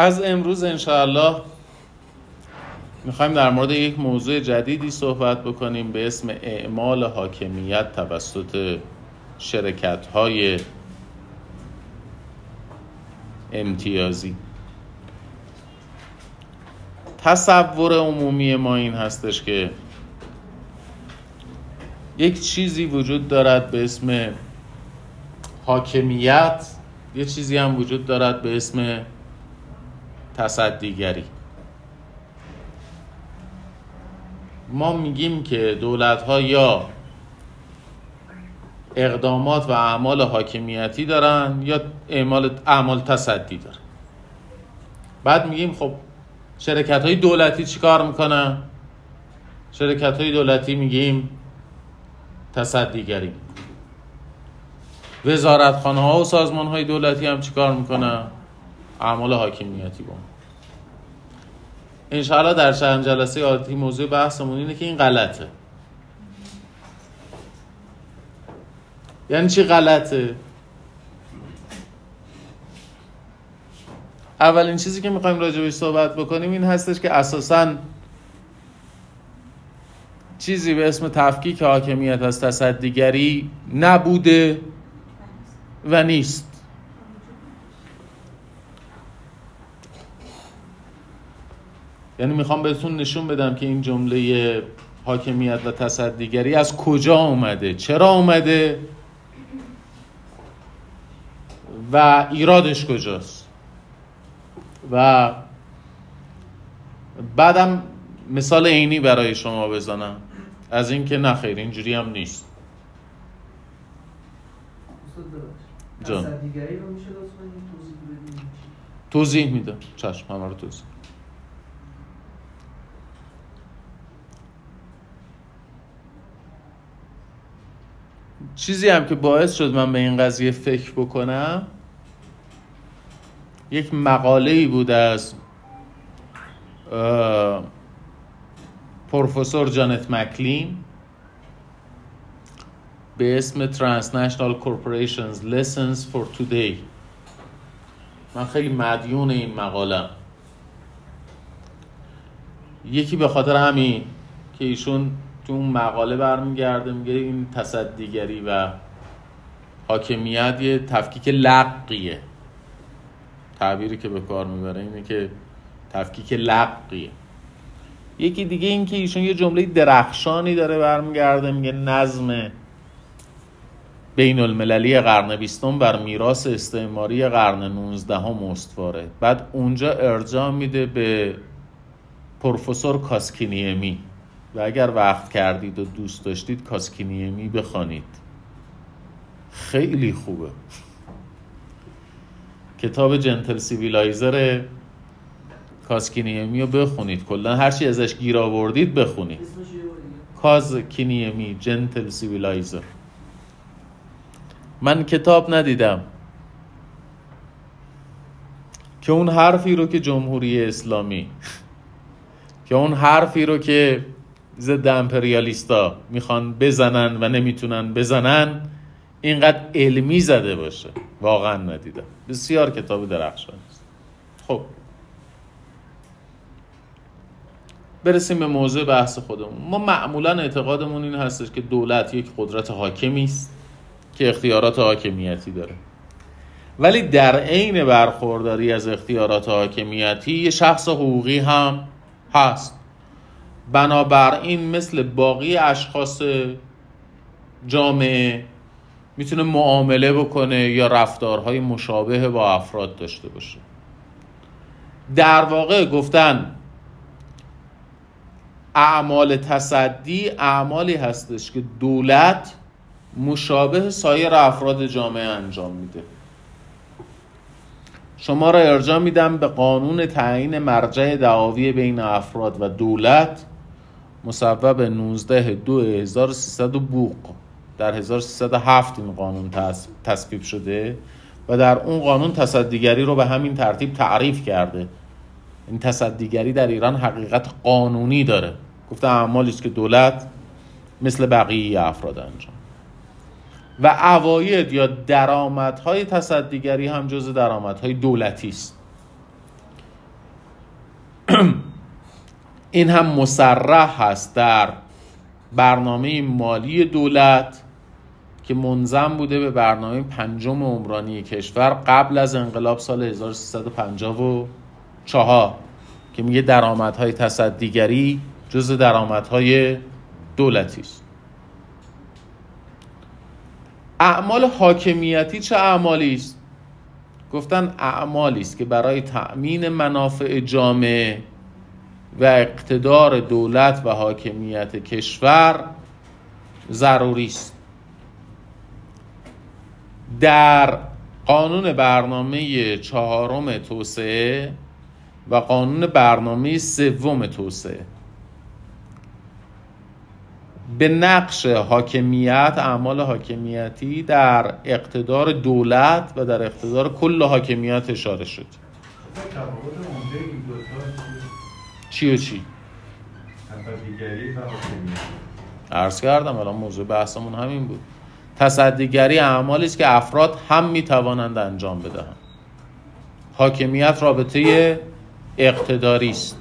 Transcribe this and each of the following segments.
از امروز انشاءالله می‌خوایم در مورد یک موضوع جدیدی صحبت بکنیم به اسم اعمال حاکمیت توسط شرکت های امتیازی. تصور عمومی ما این هستش که یک چیزی وجود دارد به اسم حاکمیت یه چیزی هم وجود دارد به اسم تصدیگری. ما میگیم که دولت ها یا اقدامات و اعمال حاکمیتی دارن یا اعمال اعمال تصدی دارن. بعد میگیم خب شرکت های دولتی چیکار می‌کنن؟ شرکت های دولتی میگیم تصدیگری. وزارتخانه ها و سازمان های دولتی هم چیکار می‌کنن؟ اعمال حاکمیتی با انشاءالله در چند جلسه آتی موضوع بحثمون اینه که این غلطه. یعنی چی غلطه؟ اولین چیزی که می‌خوایم راجبش صحبت بکنیم این هستش که اساسا چیزی به اسم تفکیک حاکمیت از تصدیگری نبوده و نیست. یعنی می‌خوام بهتون نشون بدم که این جمله حاکمیت و تصدیگری از کجا اومده؟ چرا اومده؟ و ایرادش کجاست؟ و بعدم مثال عینی برای شما بزنم. از اینکه نخیر اینجوری هم نیست. جان. توضیح میدم. چشم همه رو توضیح. چیزی هم که باعث شد من به این قضیه فکر بکنم یک مقاله ای بود از پروفسور جانت مکلین به اسم Transnational Corporations Lessons for Today. من خیلی مدیون این مقاله یکی به خاطر همین که ایشون تو اون مقاله برمیگرده میگه این تصدیگری و حاکمیت یه تفکیک لقیه تعبیری که به کار می‌بره اینه که تفکیک لقیه یکی دیگه این که ایشون یه جمله درخشانی داره برمیگرده میگه نظم بین المللی قرن بیستم بر میراث استعماری قرن 19 هم استواره. بعد اونجا ارجاع میده به پروفسور کاسکینیمی. و اگر وقت کردید و دوست داشتید کاسکینیمی بخوانید. خیلی خوبه. کتاب Gentle Civilizer کاسکنیمی رو بخونید. کلا هرچی ازش گیر آوردید بخونید. کاسکنیمی Gentle Civilizer. من کتاب ندیدم. که اون حرفی رو که جمهوری اسلامی که اون حرفی رو که ضد امپریالیستا می‌خوان بزنن و نمی‌تونن بزنن اینقدر علمی زده باشه. واقعا ندیدم. بسیار کتاب درخشان است. خب. برسیم به موضوع بحث خودمون. ما معمولا اعتقادمون این هستش که دولت یک قدرت حاکمی است که اختیارات حاکمیتی داره. ولی در عین برخورداری از اختیارات حاکمیتی یه شخص حقوقی هم هست. بنابراین مثل باقی اشخاص جامعه می‌تونه معامله بکنه یا رفتارهای مشابه با افراد داشته باشه. در واقع گفتن اعمال تصدی اعمالی هستش که دولت مشابه سایر افراد جامعه انجام میده. شما را ارجاع میدم به قانون تعیین مرجع دعاوی بین افراد و دولت مصوب 19 دو 1300 بوق. در 1307 این قانون تصویب شده و در اون قانون تصدیگری رو به همین ترتیب تعریف کرده. این تصدیگری در ایران حقیقت قانونی داره. گفته اعمالی است که دولت مثل بقیه افراد انجام. و عواید یا درآمدهای تصدیگری هم جز درآمدهای دولتی است. این هم مسرح هست در برنامه مالی دولت که منظم بوده به برنامه پنجم عمرانی کشور قبل از انقلاب سال 1354 که میگه درآمدهای تصدیگری جز درآمدهای دولتی است. اعمال حاکمیتی چه اعمالی است؟ گفتن اعمالی است که برای تأمین منافع جامعه و اقتدار دولت و حاکمیت کشور ضروری است. در قانون برنامه چهارم توسعه و قانون برنامه سوم توسعه به نقش حاکمیت اعمال حاکمیتی در اقتدار دولت و در اقتدار کل حاکمیت اشاره شد. چی و چی؟ عرض کردم الان موضوع بحثمون همین بود. تصدیگری اعمالی است که افراد هم می‌توانند انجام بدهند. حاکمیت رابطه اقتداری است.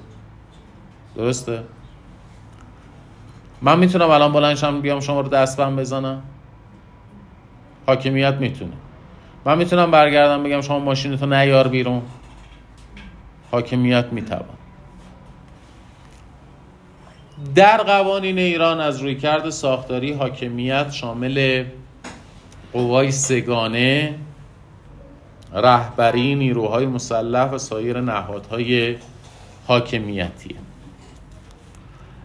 درسته؟ من می‌تونم الان بلندشم بیام شما رو دستبند بزنم؟ حاکمیت می‌تونه. من می‌تونم برگردم بگم شما ماشینتو نیار بیرون؟ حاکمیت می‌توان. در قوانین ایران از رویکرد ساختاری حاکمیت شامل قوای سگانه رهبری نیروهای مسلح و سایر نهادهای حاکمیتیه.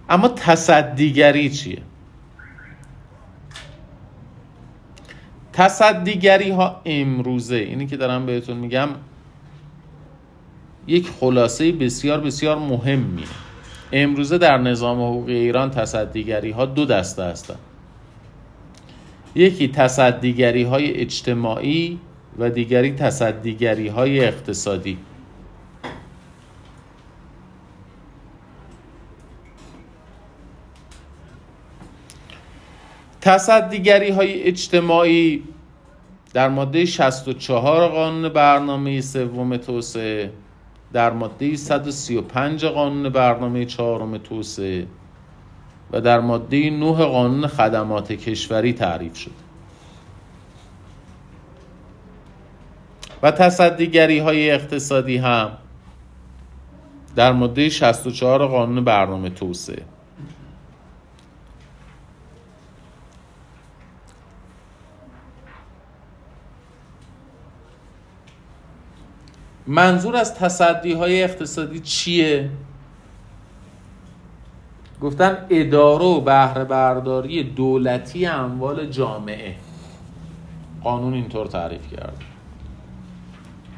اما تصدیگری چیه؟ تصدیگری ها امروزه اینی که دارم بهتون میگم یک خلاصه بسیار بسیار مهمیه. امروزه در نظام حقوقی ایران تصدیگری ها دو دسته هستند یکی تصدیگری های اجتماعی و دیگری تصدیگری های اقتصادی. تصدیگری های اجتماعی در ماده 64 قانون برنامه سوم توسعه در ماده 135 قانون برنامه چهارم توسعه و در ماده 9 قانون خدمات کشوری تعریف شد. و تصدیگری های اقتصادی هم در ماده 64 قانون برنامه توسعه. منظور از تصدی های اقتصادی چیه؟ گفتن اداره و بهره برداری دولتی اموال جامعه. قانون اینطور تعریف کرد.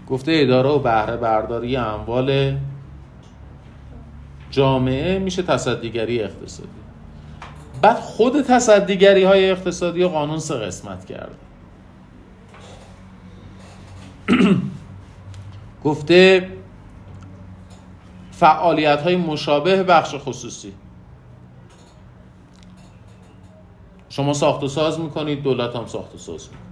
گفته اداره و بهره برداری اموال جامعه میشه تصدیگری اقتصادی. بعد خود تصدیگری های اقتصادی قانون سه قسمت کرده گفته فعالیت های مشابه بخش خصوصی. شما ساخت و ساز می‌کنید دولت هم ساخت و ساز می‌کنید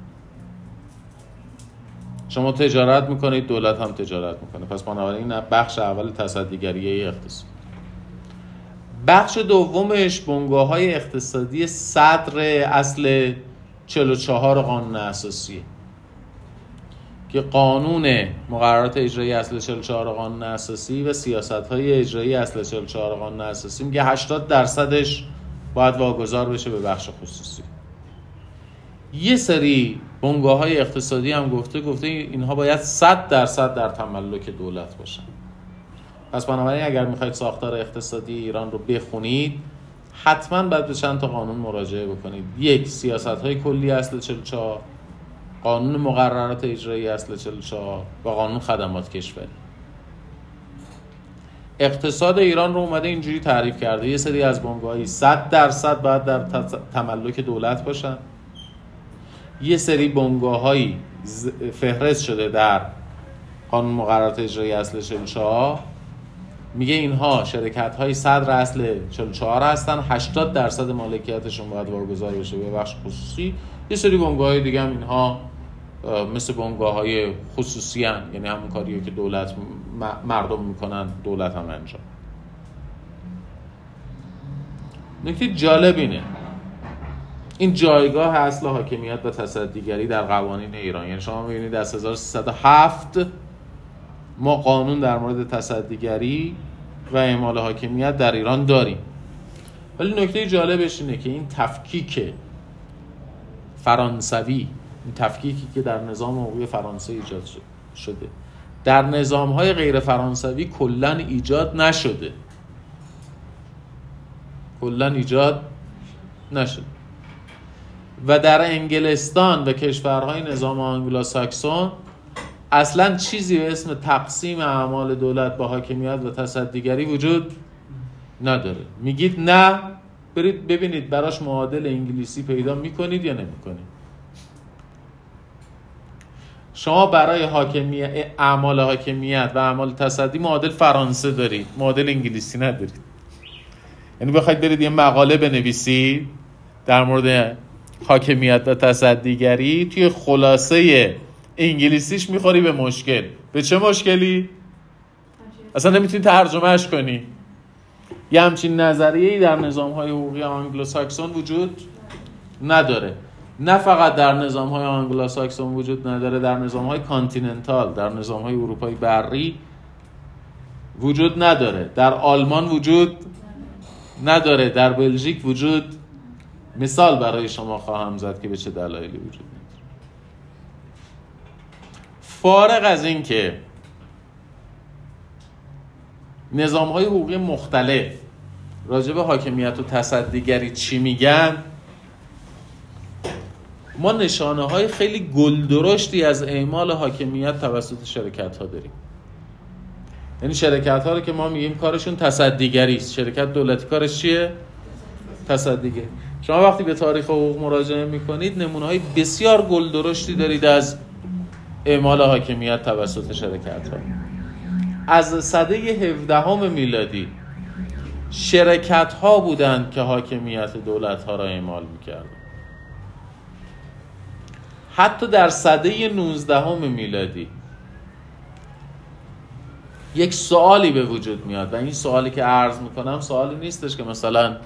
شما تجارت می‌کنید دولت هم تجارت می‌کنه. پس بنابراین بخش اول تصدیگری اقتصاد. بخش دومش بنگاه های اقتصادی صدر اصل 44 قانون اساسیه که قانون مقررات اجرایی اصل 44 قانون اساسی و سیاست های اجرایی اصل 44 قانون اساسی میگه 80 درصدش باید واگذار بشه به بخش خصوصی. یه سری بنگاه های اقتصادی هم گفته گفته اینها باید 100 درصد در تملک دولت باشن. پس بنابراین اگر می‌خواید ساختار اقتصادی ایران رو بخونید حتما باید به چند تا قانون مراجعه بکنید. یک سیاست های کلی اصل 44 قانون مقررات اجرایی اصل 44 و قانون خدمات کشوری اقتصاد ایران رو اومده اینجوری تعریف کرده. یه سری از بنگاهی 100 درصد باید در تملک دولت باشن. یه سری بنگاهایی فهرست شده در قانون مقررات اجرایی اصل 44 میگه اینها شرکت های صدر اصل 44 هستن. 80 درصد مالکیتشون باید واگذار بشه. به بخش خصوصی. یه سری بنگاه دیگه هم اینها مثل بنگاه های خصوصی هن. یعنی همون کاری که دولت مردم می‌کنن دولت هم انجام. نکته جالب اینه. این جایگاه اصل حاکمیت و تصدیگری در قوانین ایران. یعنی شما می‌بینید از 1307 ما قانون در مورد تصدیگری و اعمال حاکمیت در ایران داریم. ولی نکته جالبش اینه که این تفکیک فرانسوی این تفکیکی که در نظام حقوقی فرانسه ایجاد شده. در نظام های غیر فرانسوی کلا ایجاد نشده. کلا ایجاد نشده. و در انگلستان و کشورهای نظام آنگلوساکسون اصلا چیزی به اسم تقسیم اعمال دولت با حاکمیت و تصدیگری وجود نداره. میگید نه برید ببینید براش معادل انگلیسی پیدا می‌کنید یا نمی‌کنید. شما برای حاکمیت اعمال حاکمیت و اعمال تصدی معادل فرانسه دارید. معادل انگلیسی ندارید. یعنی بخواید برید یه مقاله بنویسید در مورد حاکمیت و تصدیگری توی خلاصه انگلیسیش می‌خوری به مشکل. به چه مشکلی؟ اصلا نمی‌تونی ترجمهش کنی. یه همچین نظریه در نظام های حقوقی Anglo وجود نداره. نه فقط در نظام های Anglo وجود نداره در نظام های continental در نظام های اروپایی بری وجود نداره. در آلمان وجود نداره. در بلژیک وجود. مثال برای شما خواهم زد که به چه دلایلی وجود نداره. فارغ از این که نظام های حقوقی مختلف راجع به حاکمیت و تصدیگری چی میگن ما نشانه های خیلی گلدرشتی از اعمال حاکمیت توسط شرکت ها داریم. یعنی شرکت ها رو که ما میگیم کارشون تصدیگری است. شرکت دولتی کارش چیه؟ تصدیگری. شما وقتی به تاریخ حقوق مراجعه می‌کنید نمونه های بسیار گلدرشتی دارید از اعمال حاکمیت توسط شرکت ها از صده 17 میلادی شرکت ها بودند که حاکمیت دولت ها را اعمال می‌کردن حتی در صده 19 میلادی. یک سوالی به وجود میاد و این سوالی که عرض می‌کنم سوالی نیستش که مثلا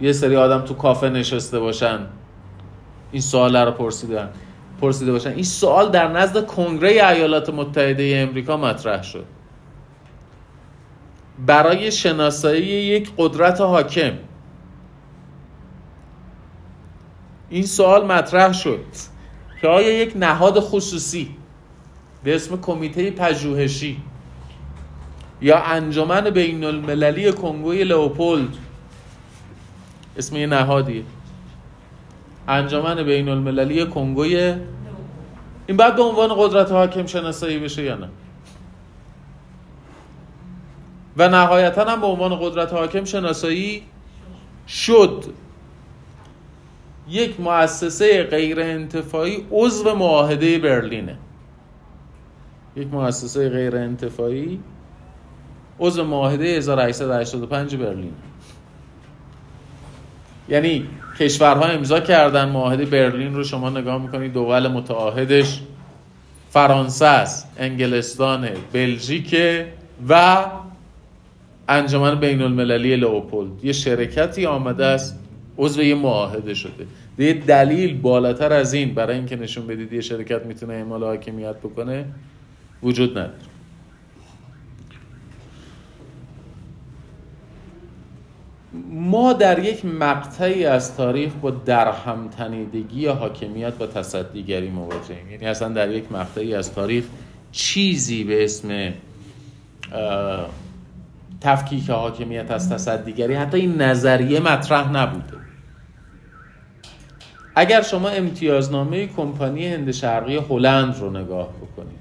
یه سری آدم تو کافه نشسته باشن این سوال رو پرسیدن پرسیده باشن. این سوال در نزد کنگره ایالات متحده امریکا مطرح شد. برای شناسایی یک قدرت حاکم. این سوال مطرح شد که آیا یک نهاد خصوصی به اسم کمیته پژوهشی یا انجمن بین المللی کنگوی لئوپولد اسم یه نهادیه؟ انجمن بین المللی کنگوی این بعد به عنوان قدرت حاکم شناسایی بشه یا نه؟ و نهایتا هم به عنوان قدرت حاکم شناسایی شد. یک مؤسسه غیر انتفاعی عضو معاهده برلینه. یک مؤسسه غیر انتفاعی عضو معاهده 1885 برلین. یعنی کشورها امضا کردن معاهده برلین رو شما نگاه می‌کنید دول متعاهدش فرانسه است انگلستان بلژیک و انجمن بین المللی لئوپولد. یه شرکتی آمده است عضو یه معاهده شده. یه دلیل بالاتر از این برای اینکه نشون بدید یه شرکت می‌تونه اعمال حاکمیت بکنه وجود نداره. ما در یک مقطعی از تاریخ با درهمتنیدگی حاکمیت و تصدیگری مواجهیم یعنی اصلا در یک مقطعی از تاریخ چیزی به اسم تفکیک حاکمیت از تصدیگری حتی این نظریه مطرح نبوده. اگر شما امتیازنامه کمپانی هند شرقی هلند رو نگاه بکنید.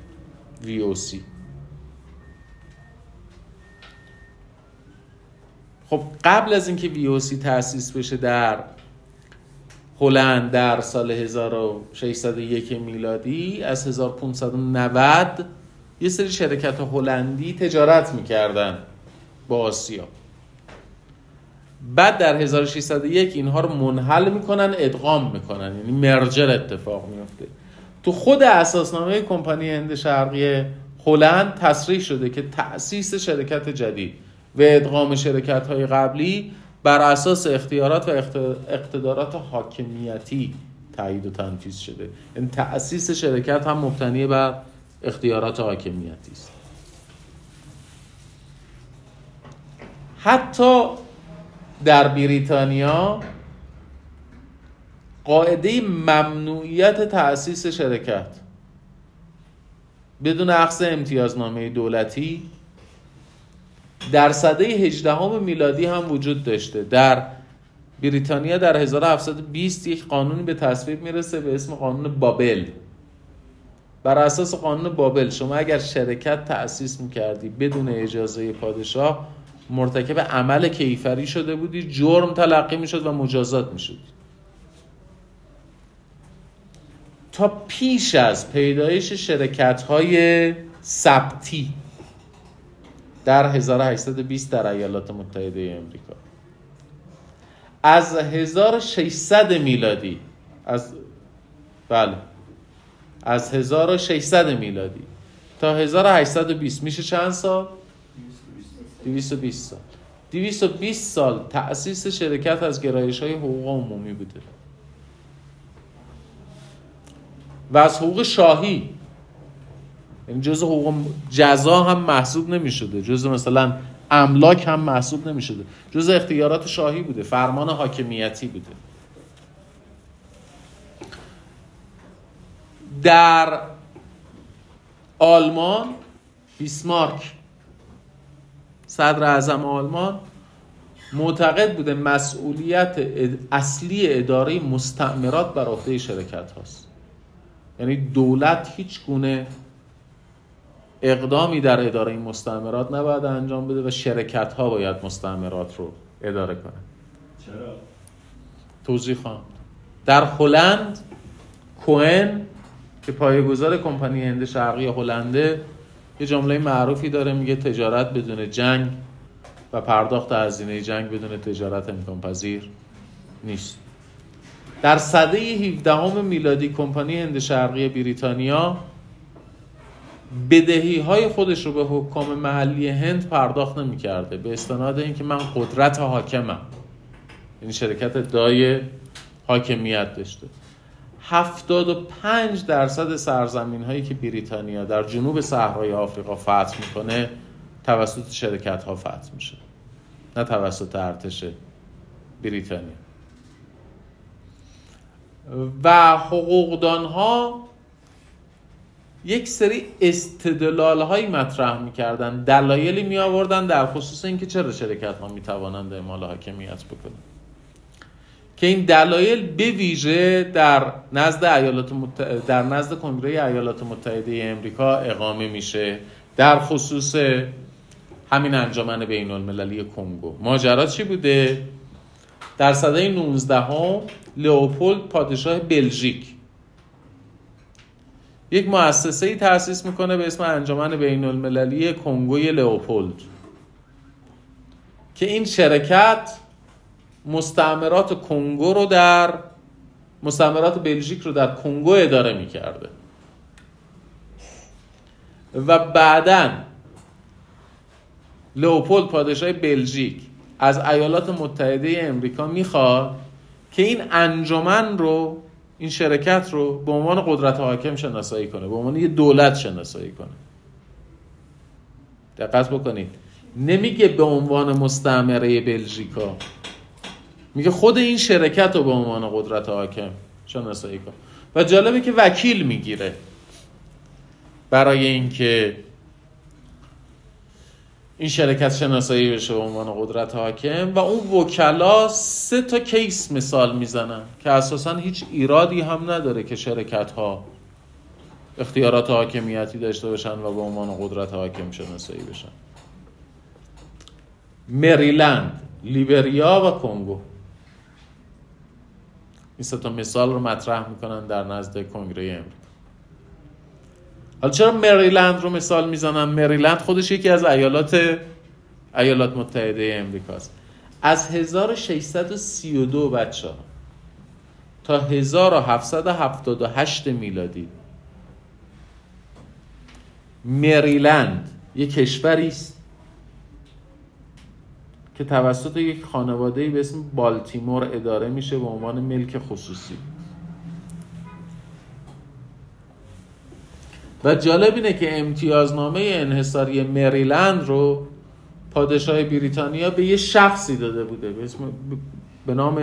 VOC خب قبل از اینکه VOC تأسیس بشه در هلند در سال 1601 میلادی از 1590 یه سری شرکت هلندی تجارت می‌کردن با آسیا. بعد در 1601 اینها رو منحل می‌کنن ادغام می‌کنن. یعنی مرجر اتفاق میفته تو خود اساسنامه کمپانی هند شرقی هلند تصریح شده که تأسیس شرکت جدید و ادغام شرکت های قبلی بر اساس اختیارات و اقتدارات حاکمیتی تایید و تنفیذ شده. یعنی تأسیس شرکت هم مبتنی بر اختیارات حاکمیتی است. حتی در بریتانیا قاعده ممنوعیت تأسیس شرکت. بدون اخذ امتیازنامه دولتی در سده 18 میلادی هم وجود داشته. در بریتانیا در 1720 یک قانونی به تصویب می‌رسه به اسم قانون بابل. بر اساس قانون بابل شما اگر شرکت تأسیس می‌کردی بدون اجازه پادشاه مرتکب عمل کیفری شده بودی جرم تلقی می‌شد و مجازات می‌شد. تا پیش از پیدایش شرکت های ثبتی در 1820 در ایالات متحده امریکا از 1600 میلادی از بله. از 1600 میلادی تا 1820 میشه چند سال؟ 220 سال. 220 سال تأسیس شرکت از گرایش های حقوق عمومی بوده. و از حقوق شاهی. این یعنی جز حقوق جزا هم محسوب نمی شده جز مثلا املاک هم محسوب نمی شده جز اختیارات شاهی بوده. فرمان حاکمیتی بوده. در آلمان بیسمارک صدر اعظم آلمان معتقد بوده مسئولیت اصلی اداره مستعمرات بر عهده شرکت هاست. یعنی دولت هیچ گونه اقدامی در اداره این مستعمرات نباید انجام بده و شرکت ها باید مستعمرات رو اداره کنه چرا؟ توضیح خواهم. در هلند کوهن که پایه‌گذار کمپانی هند شرقی هلنده یه جمله معروفی داره میگه تجارت بدون جنگ و پرداخت هزینه جنگ بدون تجارت امکان پذیر نیست. در سده 17 میلادی کمپانی هند شرقی بریتانیا بدهی های خودش رو به حکام محلی هند پرداخت نمی کرده به استناد اینکه من قدرت حاکمم. این شرکت دای حاکمیت داشته. 75 درصد سرزمین هایی که بریتانیا در جنوب صحرای آفریقا فتح می‌کنه توسط شرکت ها فتح میشه. نه توسط ارتش بریتانیا. و حقوقدان ها یک سری استدلال هایی مطرح می‌کردن دلایلی می آوردن در خصوص اینکه چرا شرکت ها می توانند اعمال حاکمیت بکنند. که این دلایل به ویژه در نزد ایالات در نزد کنگره ایالات متحده امریکا اقامه میشه. در خصوص همین انجمن بین المللی کنگو. ماجرا چی بوده؟ در سده 19 هم لئوپولد پادشاه بلژیک یک مؤسسه ای تأسیس می‌کنه به اسم انجمن بین المللی کنگوی لئوپولد. که این شرکت مستعمرات کنگو رو در مستعمرات بلژیک رو در کنگو اداره می‌کرده. و بعدا لئوپولد پادشاه بلژیک از ایالات متحده امریکا می‌خواد که این انجمن رو این شرکت رو به عنوان قدرت حاکم شناسایی کنه به عنوان یه دولت شناسایی کنه. دقت بکنید. نمیگه به عنوان مستعمره بلژیکا. میگه خود این شرکت رو به عنوان قدرت حاکم شناسایی کن. و جالبه که وکیل می‌گیره. برای اینکه این شرکت شناسایی بشه به عنوان قدرت حاکم و اون وکلا سه تا کیس مثال می‌زنن که اساسا هیچ ایرادی هم نداره که شرکت ها اختیارات حاکمیتی داشته باشن و به عنوان قدرت حاکم شناسایی بشن. مریلند لیبریا و کنگو. این سه تا مثال رو مطرح می‌کنن در نزد کنگره امریکا. حالا چرا مریلند رو مثال می‌زنم مریلند خودش یکی از ایالات ایالات متحده امریکاست. از 1632 بچه ها تا 1778 میلادی مریلند یک کشوری است که توسط یک خانواده به اسم بالتیمور اداره میشه به عنوان ملک خصوصی. و جالب اینه که امتیازنامه انحصاری مریلند رو پادشاه بریتانیا به یه شخصی داده بوده به اسم به نام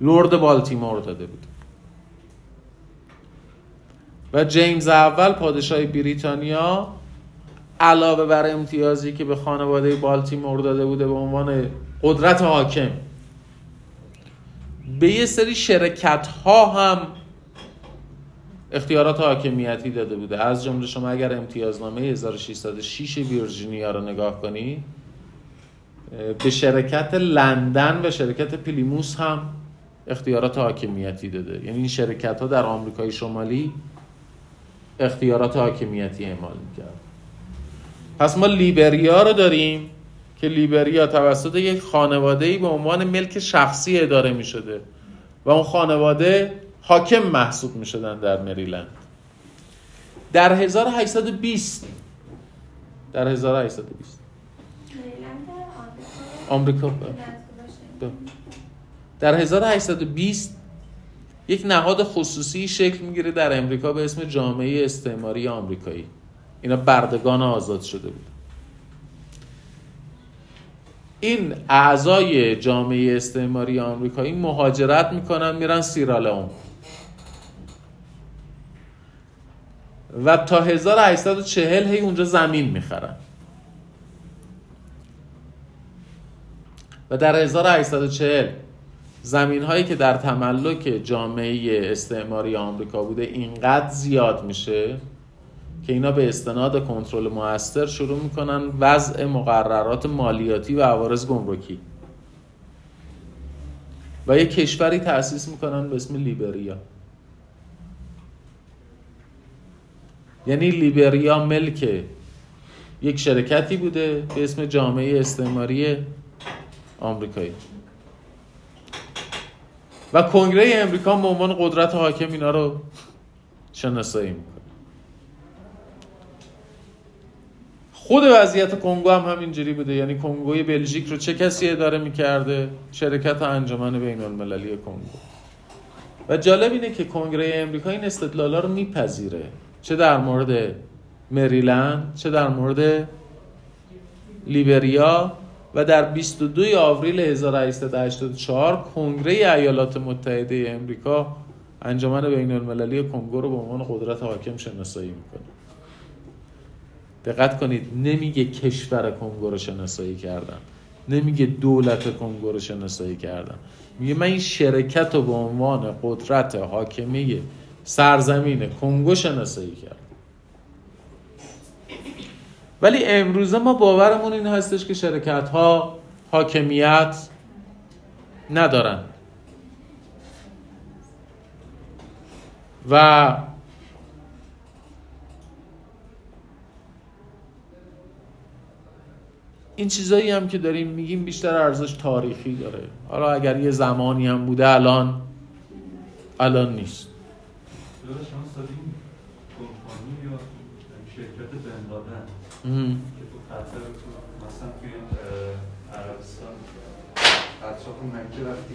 لورد بالتیمور داده بوده. و جیمز اول پادشاه بریتانیا علاوه بر امتیازی که به خانواده بالتیمور داده بوده به عنوان قدرت حاکم به یه سری شرکت ها هم اختیارات حاکمیتی داده بوده. از جمله شما اگر امتیازنامه 1606 ویرجینیا رو نگاه کنی به شرکت لندن و شرکت پلیموس هم اختیارات حاکمیتی داده. یعنی این شرکت ها در آمریکای شمالی اختیارات حاکمیتی اعمال می‌کرد پس ما لیبریا رو داریم که لیبریا توسط یک خانواده به عنوان ملک شخصی اداره می شده و اون خانواده حاکم محسوب می شدن در مریلند. در 1820 در 1820 آمریکا. در 1820 یک نهاد خصوصی شکل می‌گیره در امریکا به اسم جامعه استعماری آمریکایی. اینا بردگان آزاد شده بود. این اعضای جامعه استعماری آمریکایی مهاجرت می‌کنن میرن سیرالئون و تا 1840 هی اونجا زمین می‌خرن. و در 1840 زمین هایی که در تملک جامعه استعماری آمریکا بوده اینقدر زیاد میشه که اینا به استناد کنترل موثر شروع می‌کنن وضع مقررات مالیاتی و عوارض گمرکی. و یک کشوری تأسیس می‌کنن به اسم لیبریا. یعنی لیبریا ملک یک شرکتی بوده به اسم جامعه استعماری آمریکایی. و کنگره امریکا به عنوان قدرت حاکم اینا رو شناسایی می‌کنه. خود وضعیت کنگو هم همینجوری بوده. یعنی کنگوی بلژیک رو چه کسی اداره می‌کرده؟ شرکت انجمن بین المللی کنگو. و جالب اینه که کنگره امریکا این استدلالا رو میپذیره. چه در مورد مریلند چه در مورد لیبریا و در 22 آوریل 1884 کنگره ایالات متحده امریکا انجمن بین المللی کنگو رو به عنوان قدرت حاکم شناسایی می‌کنه. دقت کنید نمیگه کشور کنگو رو شناسایی کردم. نمیگه دولت کنگو رو شناسایی کردم. میگه من این شرکت رو به عنوان قدرت حاکمه سرزمین کنگو شناسایی کردم. ولی امروزه ما باورمون این هستش که شرکت ها حاکمیت ندارن. و این چیزایی هم که داریم میگیم بیشتر ارزش تاریخی داره. حالا اگر یه زمانی هم بوده الان الان نیست. شرکت بندادن که تو قطر مثلا توی عربستان اطراف مکه وقتی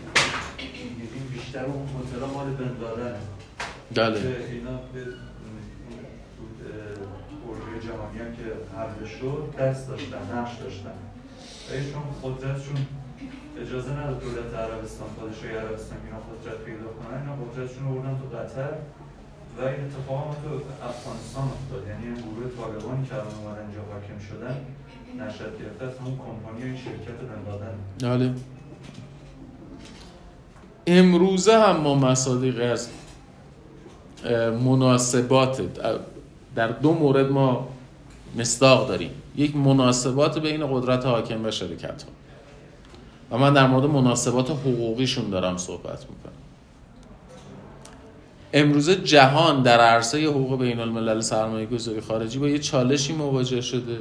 میدیم بیشتر اون هتل مال بندادنه بله. اینا جهانی هم که حمله شد دست داشتن نقش داشتن. و ایشون قدرتشون اجازه نداد دولت عربستان پادشاهی عربستان اینا قدرت پیدا کنن. اینا قدرتشون رو بردن تو قطر و این اتفاق هم تو افغانستان افتاد. یعنی این گروه طالبانی که الان اومدن اینجا حاکم شدن نشد گرفته از همون کمپانی این شرکت بن دادن. بله. امروزه هم ما مصادیق از مناسبات در دو مورد ما مصداق داریم یک مناسبات بین قدرت حاکم و شرکت ها. و من در مورد مناسبات حقوقیشون دارم صحبت می‌کنم. امروزه جهان در عرصه حقوق بین الملل سرمایه گذاری خارجی با یه چالشی مواجه شده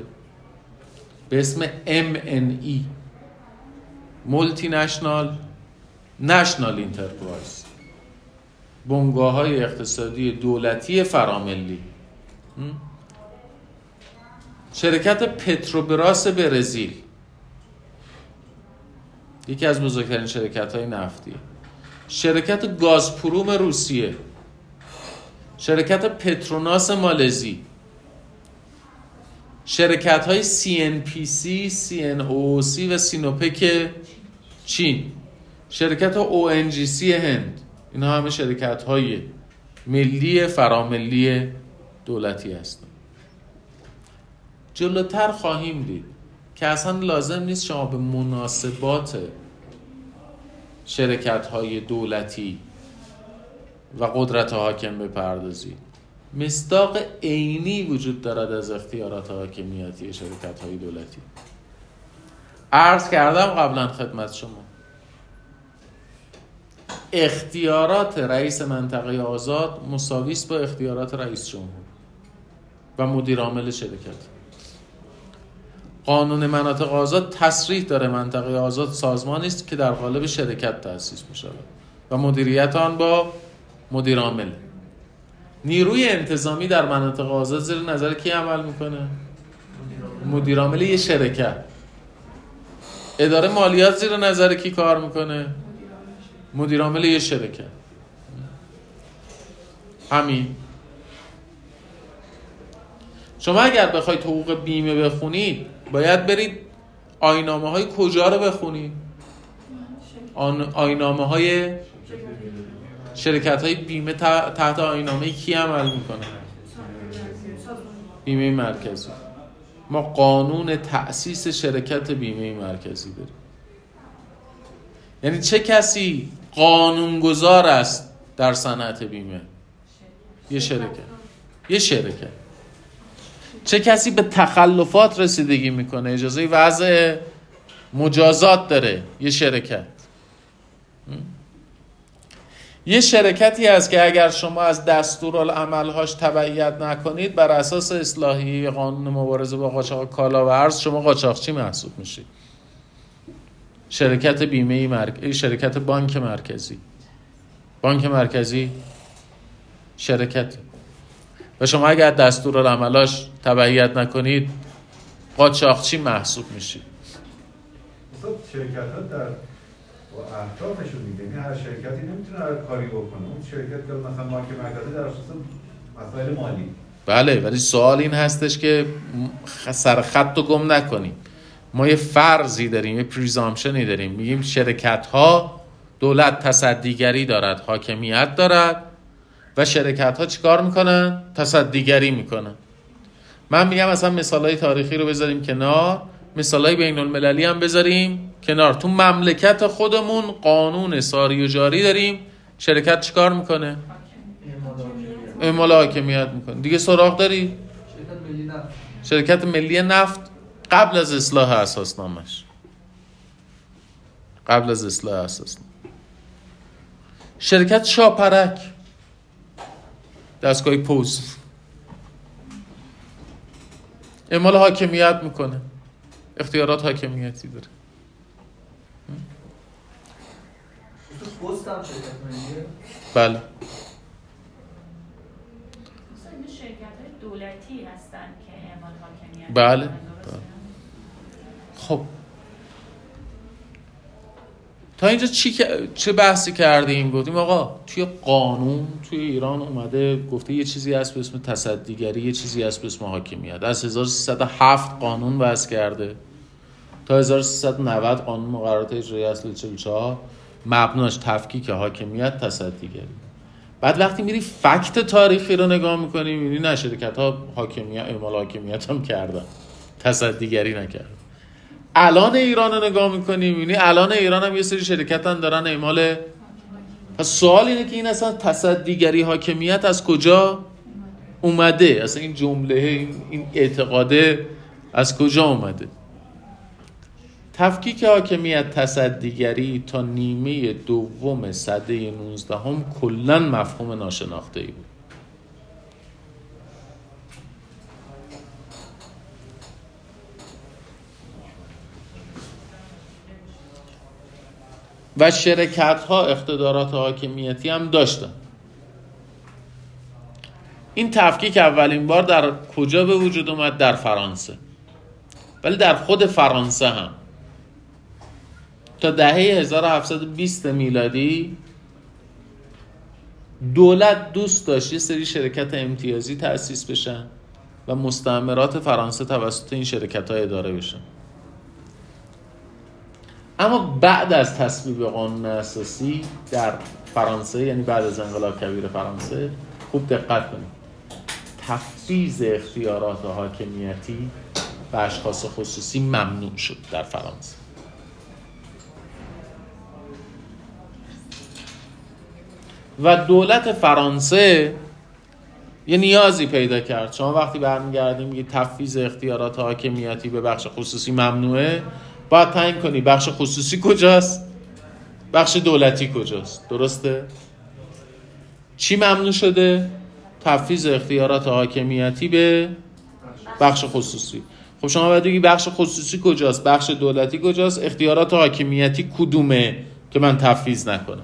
به اسم MNE مولتی نشنال نشنال انترپرایز بنگاه های اقتصادی دولتی فراملی. شرکت پتروبراس برزیل. یکی از بزرگترین شرکت های نفتی. شرکت گازپروم روسیه. شرکت پتروناس مالزی. شرکت های CNPC, CNOOC و سینوپک چین. شرکت ONGC هند. اینا همه شرکت های ملی فراملی دولتی هستند جلوتر خواهیم دید که اصلا لازم نیست شما به مناسبات شرکت های دولتی و قدرت حاکم بپردازید. مصداق عینی وجود دارد از اختیارات حاکمیتی شرکت های دولتی. عرض کردم قبلا خدمت شما. اختیارات رئیس منطقه آزاد مساویس با اختیارات رئیس جمهور و مدیر عامل شرکت. قانون مناطق آزاد تصریح داره منطقه آزاد سازمانی است که در قالب شرکت تأسیس می شود و مدیریت آن با مدیر عامل. نیروی انتظامی در مناطق آزاد زیر نظر کی عمل می‌کنه؟ مدیر عامل یه شرکت. اداره مالیات زیر نظر کی کار می‌کنه؟ مدیر عامل یه شرکت. همین. شما اگر بخواید حقوق بیمه بخونید باید برید آینامه های کجا رو بخونید؟ آینامه های شرکت های بیمه تحت آینامه کی عمل می‌کنه؟ بیمه مرکزی. ما قانون تأسیس شرکت بیمه مرکزی داریم. یعنی چه کسی قانونگذار است در صنعت بیمه؟ یه شرکت. یه شرکت. چه کسی به تخلفات رسیدگی می‌کنه؟ اجازه وضع مجازات داره. یه شرکت. یه شرکتی هست که اگر شما از دستورالعملهاش تبعیت نکنید بر اساس اصلاحی قانون مبارزه با قاچاق کالا و ارز شما قاچاقچی محسوب میشید شرکت بیمه مرک... شرکت بانک مرکزی. بانک مرکزی شرکت و شما اگر دستورالعملاش تبعیت نکنید قاچاقچی محسوب میشید. شرکت ها در با اهدافشون میگه یعنی هر شرکتی نمی‌تونه هر کاری بکنه. اون شرکت که مثلا بانک مرکزی در اساس مسائل مالی. بله ولی سوال این هستش که سر خط رو گم نکنیم. ما یه فرضی داریم یه پریزامشنی داریم. میگیم شرکت ها دولت تصدیگری دارد حاکمیت دارد. و شرکت ها چیکار می‌کنن؟ تصدیگری می‌کنن. من میگم مثلا مثال های تاریخی رو بذاریم کنار مثال های بین المللی هم بذاریم کنار. تو مملکت خودمون قانون ساری و جاری داریم. شرکت چیکار می‌کنه؟ اعمال حاکمیت می‌کنه. دیگه سراغ داری؟ شرکت ملی نفت. قبل از اصلاح اساسنامش قبل از اصلاح اساسنامه. شرکت شاپرک. دستگاه پوز. اعمال حاکمیت می‌کنه. اختیارات حاکمیتی داره. بله. دولتی هستن که اعمال حاکمیت بله. خب. تا اینجا چی چه بحثی کردیم؟ گفتیم آقا توی قانون توی ایران اومده گفته یه چیزی هست به اسم تصدیگری یه چیزی هست به اسم حاکمیت. از 1307 قانون بحث کرده. تا 1390 قانون مقررات اجرایی اصل 44 مبناش تفکیک حاکمیت تصدیگری. بعد وقتی میری فکت تاریخی رو نگاه می‌کنی می‌بینی نه شرکت ها حاکمیت اعمال حاکمیت هم کردن. تصدیگری نکردن. الان ایران رو نگاه می‌کنی می‌بینی الان ایران هم یه سری شرکت هم دارن اعمال پس سوال اینه که این اصلا تصدیگری حاکمیت از کجا اومده؟ اصلا این جمله این اعتقاده از کجا اومده؟ تفکیک حاکمیت تصدیگری تا نیمه دوم صده 19 هم مفهوم ناشناخته ای بود. و شرکت ها اقتدارات حاکمیتی هم داشتن. این تفکیک اولین بار در کجا به وجود اومد؟ در فرانسه. ولی در خود فرانسه هم. تا دهه 1720 میلادی دولت دوست داشت یه سری شرکت امتیازی تأسیس بشن و مستعمرات فرانسه توسط این شرکت ها اداره بشن. اما بعد از تصویب قانون اساسی در فرانسه یعنی بعد از انقلاب کبیر فرانسه خوب دقت کنید. تفویض اختیارات حاکمیتی به اشخاص خصوصی ممنوع شد در فرانسه. و دولت فرانسه یه نیازی پیدا کرد. شما وقتی برمیگردیم یه تفویض اختیارات حاکمیتی به بخش خصوصی ممنوعه. باید تعیین کنی. بخش خصوصی کجاست؟ بخش دولتی کجاست؟ درسته؟ چی ممنوع شده؟ تفویض اختیارات حاکمیتی به بخش خصوصی. خب شما باید بگی بخش خصوصی کجاست؟ بخش دولتی کجاست؟ اختیارات حاکمیتی کدومه که من تفویض نکنم؟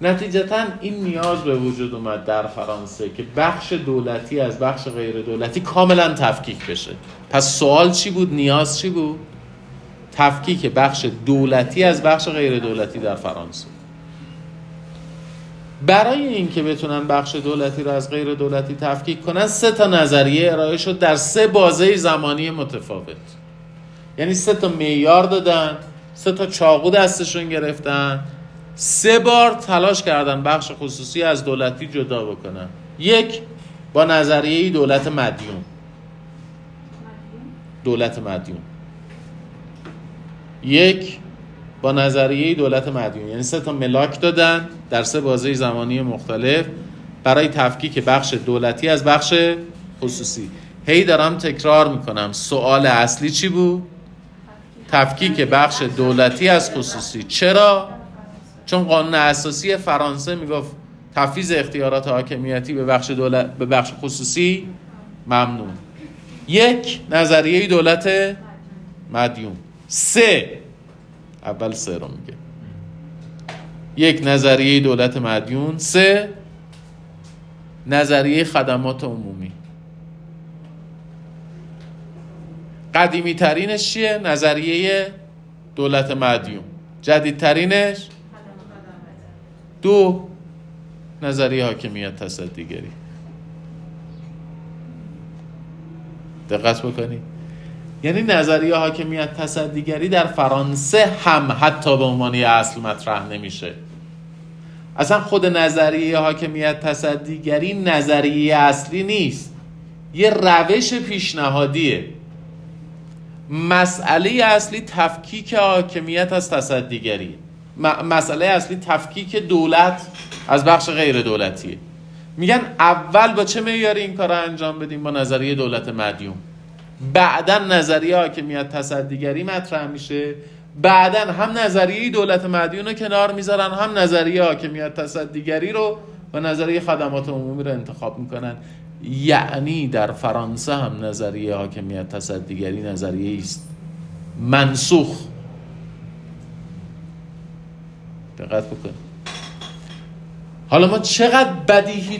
نتیجتا این نیاز به وجود اومد در فرانسه که بخش دولتی از بخش غیر دولتی کاملا تفکیک بشه. پس سوال چی بود؟ نیاز چی بود؟ تفکیک بخش دولتی از بخش غیر دولتی در فرانسه. برای اینکه بتونن بخش دولتی رو از غیر دولتی تفکیک کنن سه تا نظریه ارائه شد در سه بازه زمانی متفاوت. یعنی سه تا معیار دادن سه تا چاقو دستشون گرفتن سه بار تلاش کردن بخش خصوصی از دولتی جدا بکنن. یک با نظریه دولت مدیون. دولت مدیون. یک با نظریه دولت مدیون. یعنی سه تا ملاک دادن در سه بازه زمانی مختلف برای تفکیک بخش دولتی از بخش خصوصی. هی دارم تکرار می‌کنم. سوال اصلی چی بود؟ تفکیک بخش دولتی از خصوصی. چرا؟ چون قانون اساسی فرانسه می‌گفت تفیز اختیارات حاکمیتی به بخش, دولت، به بخش خصوصی ممنون یک نظریه دولت مدیون. سه. اول سه رو میگه. یک نظریه دولت مدیون سه نظریه خدمات عمومی. قدیمی ترینش چیه؟ نظریه دولت مدیون. جدیدترینش؟ دو. نظریه حاکمیت تصدیگری. دقت بکنید یعنی نظریه حاکمیت تصدیگری در فرانسه هم حتی به عنوان اصل مطرح نمیشه. اصلا خود نظریه حاکمیت تصدیگری نظریه اصلی نیست. یه روش پیشنهادیه. مسئله اصلی تفکیک حاکمیت از تصدیگری. مسئله اصلی تفکیک دولت از بخش غیر دولتیه. میگن اول با چه معیاری این کار انجام بدیم با نظریه دولت مدیوم بعدا نظریه حاکمیت تصدیگری مطرح میشه. بعدا هم نظریه دولت مدیون رو کنار می‌ذارن هم نظریه حاکمیت تصدیگری رو و نظریه خدمات عمومی رو انتخاب می‌کنن. یعنی در فرانسه هم نظریه حاکمیت تصدیگری نظریه است منسوخ. دقت بکن حالا ما چقدر بدیهی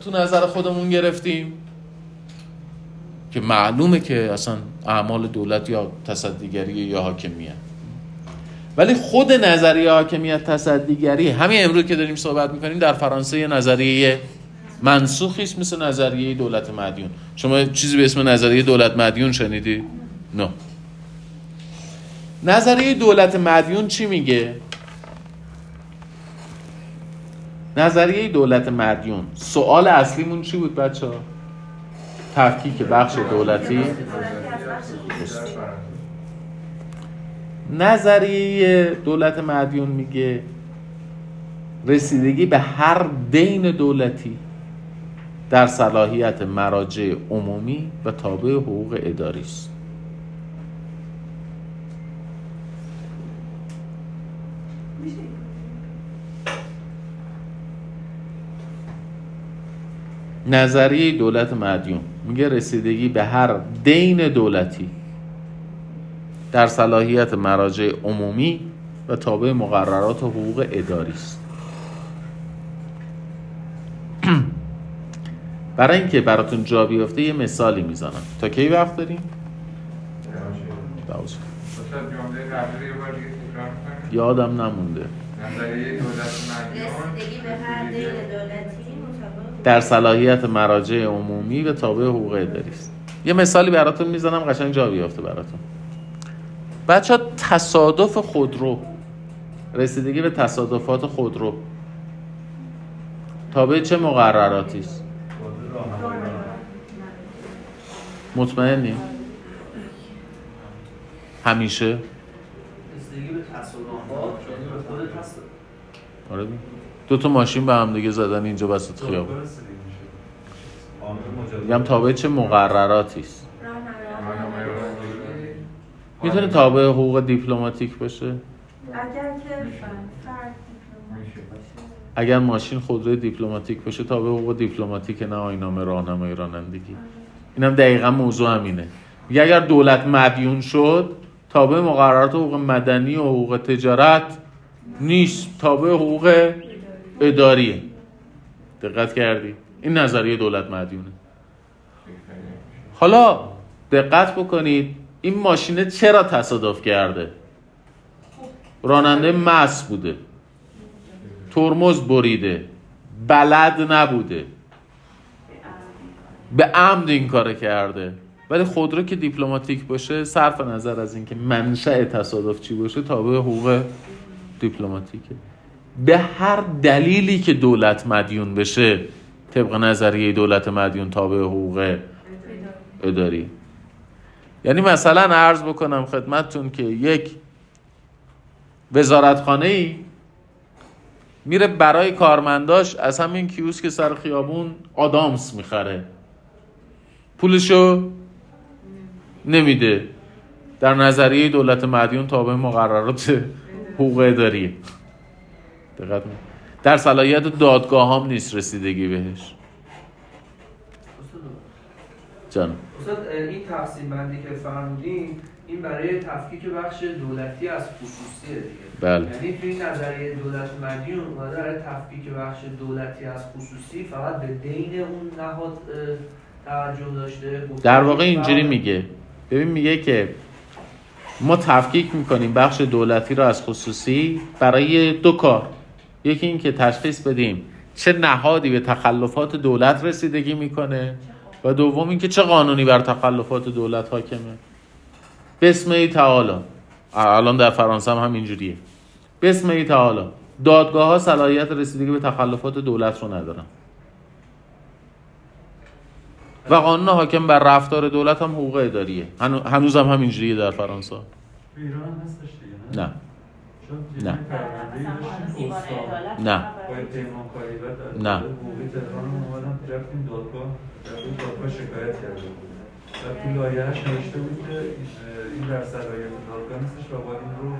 تو نظر خودمون گرفتیم؟ که معلومه که اصلا اعمال دولت یا تصدیگری یا حاکمیت ولی خود نظریه حاکمیت تصدیگری همین امروز که داریم صحبت می‌کنیم در فرانسه یه نظریه منسوخی است مثل نظریه دولت مدیون شما چیزی به اسم نظریه دولت مدیون شنیدی؟ نه نظریه دولت مدیون چی میگه؟ نظریه دولت مدیون سوال اصلیمون چی بود بچه ها؟ تفکیک بخش دولتی. نظریه دولت مدیون میگه رسیدگی به هر دین دولتی در صلاحیت مراجع عمومی و تابع حقوق اداری است. نظریه دولت مدیون. میگه رسیدگی به هر دین دولتی در صلاحیت مراجع عمومی و تابع مقررات و حقوق اداری است. برای اینکه براتون جا بیفته یه مثالی می‌زنم. تا کی وقت داریم؟ یادم نمونده. نظریه دولت مدیون. رسیدگی به هر دین دولتی. در صلاحیت مراجع عمومی و تابع حقوق اداری است. یه مثالی براتون می‌زنم قشنگ جا بیافته براتون. بچه تصادف خودرو رسیدگی به تصادفات خودرو تابع چه مقرراتی است؟ مطمئنی؟ همیشه؟ رسیدگی به تصادفات یعنی خود آره. دو تا ماشین به هم دیگه زدن اینجا وسط خیابون. میگم تابع چه مقرراتی است؟ راهنمای. می‌تونه تابع حقوق دیپلماتیک باشه؟ اگر که اگر ماشین خودروی دیپلماتیک باشه تابع حقوق دیپلماتیک نه آینامه راهنمایی رانندگی. اینم دقیقا موضوع همینه. میگه اگر دولت مدیون شد تابع مقررات حقوق مدنی و حقوق تجارت نیست. تابع حقوق اداریه. دقت کردی؟ این نظریه دولت مدیونه. حالا دقت بکنید این ماشینه چرا تصادف کرده؟ راننده مس بوده. ترمز بریده. بلد نبوده. به عمد این کار کرده. ولی خودرو که دیپلماتیک باشه صرف نظر از اینکه منشأ تصادف چی باشه تابع حقوق دیپلماتیکه. به هر دلیلی که دولت مدیون بشه طبق نظریه دولت مدیون تابع حقوق اداری. یعنی مثلا عرض بکنم خدمتتون که یک وزارتخانه ای میره برای کارمنداش از همین کیوسک سر خیابون آدامس می‌خره. پولشو نمیده. در نظریه دولت مدیون تابع مقررات حقوق اداریه دقت در صلاحیت دادگاه هم نیست رسیدگی بهش. جان. استاد این تقسیم بندی که فرمودین این برای تفکیک بخش دولتی از خصوصیه دیگه. بله. یعنی توی نظریه دولت مدیون اومده برای تفکیک بخش دولتی از خصوصی فقط به دین اون نهاد توجه داشته. در واقع اینجوری میگه. ببین میگه که ما تفکیک می‌کنیم بخش دولتی رو از خصوصی برای دو کار. یکی این که تشخیص بدیم چه نهادی به تخلفات دولت رسیدگی می‌کنه و دوم اینکه چه قانونی بر تخلفات دولت حاکمه. بسم ای تعالی. الان در فرانسه هم همینجوریه. بسم ای تعالی. دادگاه ها صلاحیت رسیدگی به تخلفات دولت رو ندارن. و قانون حاکم بر رفتار دولت هم حقوق اداریه. هنو- هنوز هم همینجوریه در فرانسه. ایران هستش دیگه نه. چون نه. نه. نه. و تو نوشته بود که این در صلاحیت دادگاه نیستش و باید این رو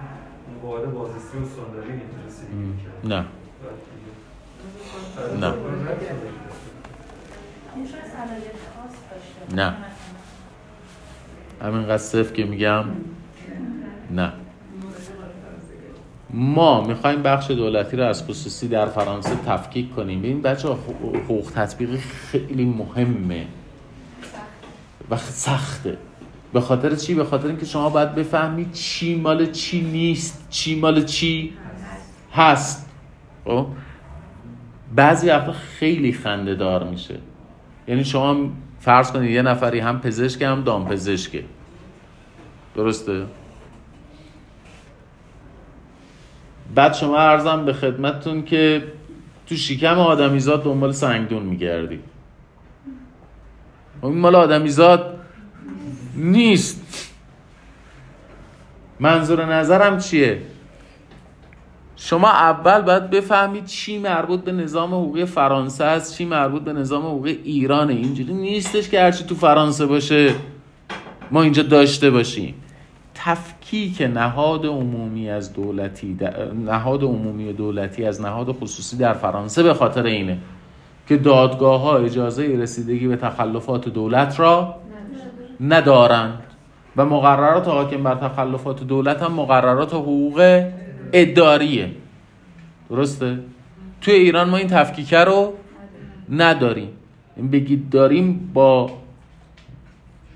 مقابل بازرسی و استانداری رسیدگی کرد نه نه. نه. باشه. همینقدر صفر که میگم نه ما می‌خوایم بخش دولتی رو از خصوصی در فرانسه تفکیک کنیم. ببین بچه حقوق تطبیقی خیلی مهمه. و سخته. به خاطر چی؟ به خاطر اینکه شما باید بفهمید چی مال چی نیست چی مال چی هست. خب؟ بعضی وقتا خیلی خنده دار میشه. یعنی شما فرض کنید یه نفری هم پزشک هم دامپزشکه. درسته؟ بعد شما ارزم به خدمتتون که تو شکم آدمیزاد دنبال سنگدون میگردی. این مال آدمیزاد نیست. منظور نظرم چیه؟ شما اول باید بفهمید چی مربوط به نظام حقوقی فرانسه است چی مربوط به نظام حقوقی ایرانه. اینجوری نیستش که هرچی تو فرانسه باشه ما اینجا داشته باشیم. تفکیک نهاد عمومی از دولتی نهاد عمومی دولتی از نهاد خصوصی در فرانسه به خاطر اینه که دادگاه ها اجازه رسیدگی به تخلفات دولت را ندارند و مقررات حاکم بر تخلفات دولت هم مقررات حقوق اداریه. درسته؟ توی ایران ما این تفکیکه رو نداریم. این بگید داریم با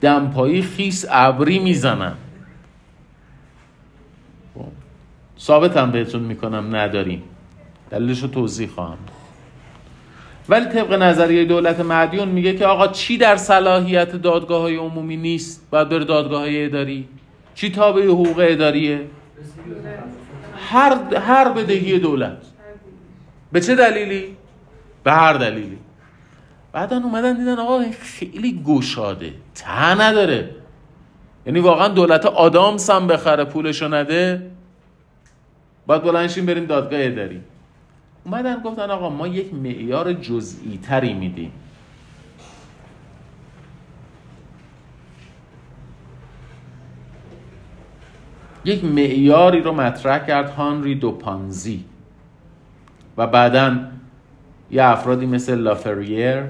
دمپایی خیس ابری می‌زنن. ثابتم بهتون می‌کنم نداریم. دلیلش رو توضیح خواهم. ولی طبق نظریه دولت مدیون میگه که آقا چی در صلاحیت دادگاه های عمومی نیست؟ باید بره دادگاه های اداری. چی تابع حقوق اداریه؟ هر هر بدهی دولت. به چه دلیلی؟ به هر دلیلی. بعدا اومدن دیدن آقا خیلی گشاده. ته نداره. یعنی واقعا دولت آدامس هم بخره پولشو نده. باید بلنشیم بریم دادگاه اداری. اومدن گفتن آقا ما یک معیار جزئی تری میدیم. یک معیاری رو مطرح کرد هانری دوپانزی. و بعدا یه افرادی مثل لافریر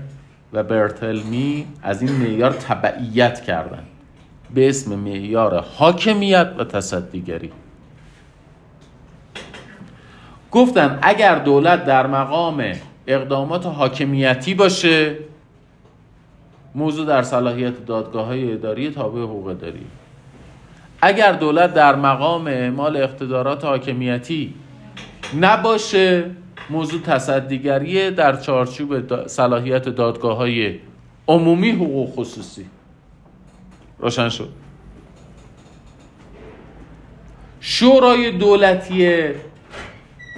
و برتلمی از این معیار تبعیت کردن. به اسم معیار حاکمیت و تصدیگری. گفتن اگر دولت در مقام اقدامات حاکمیتی باشه موضوع در صلاحیت دادگاه های اداری تابع حقوق اداری. اگر دولت در مقام اعمال اقتدارات حاکمیتی نباشه موضوع تصدیگری در چارچوب دا- صلاحیت دادگاه های عمومی حقوق خصوصی. روشن شد. شورای دولتی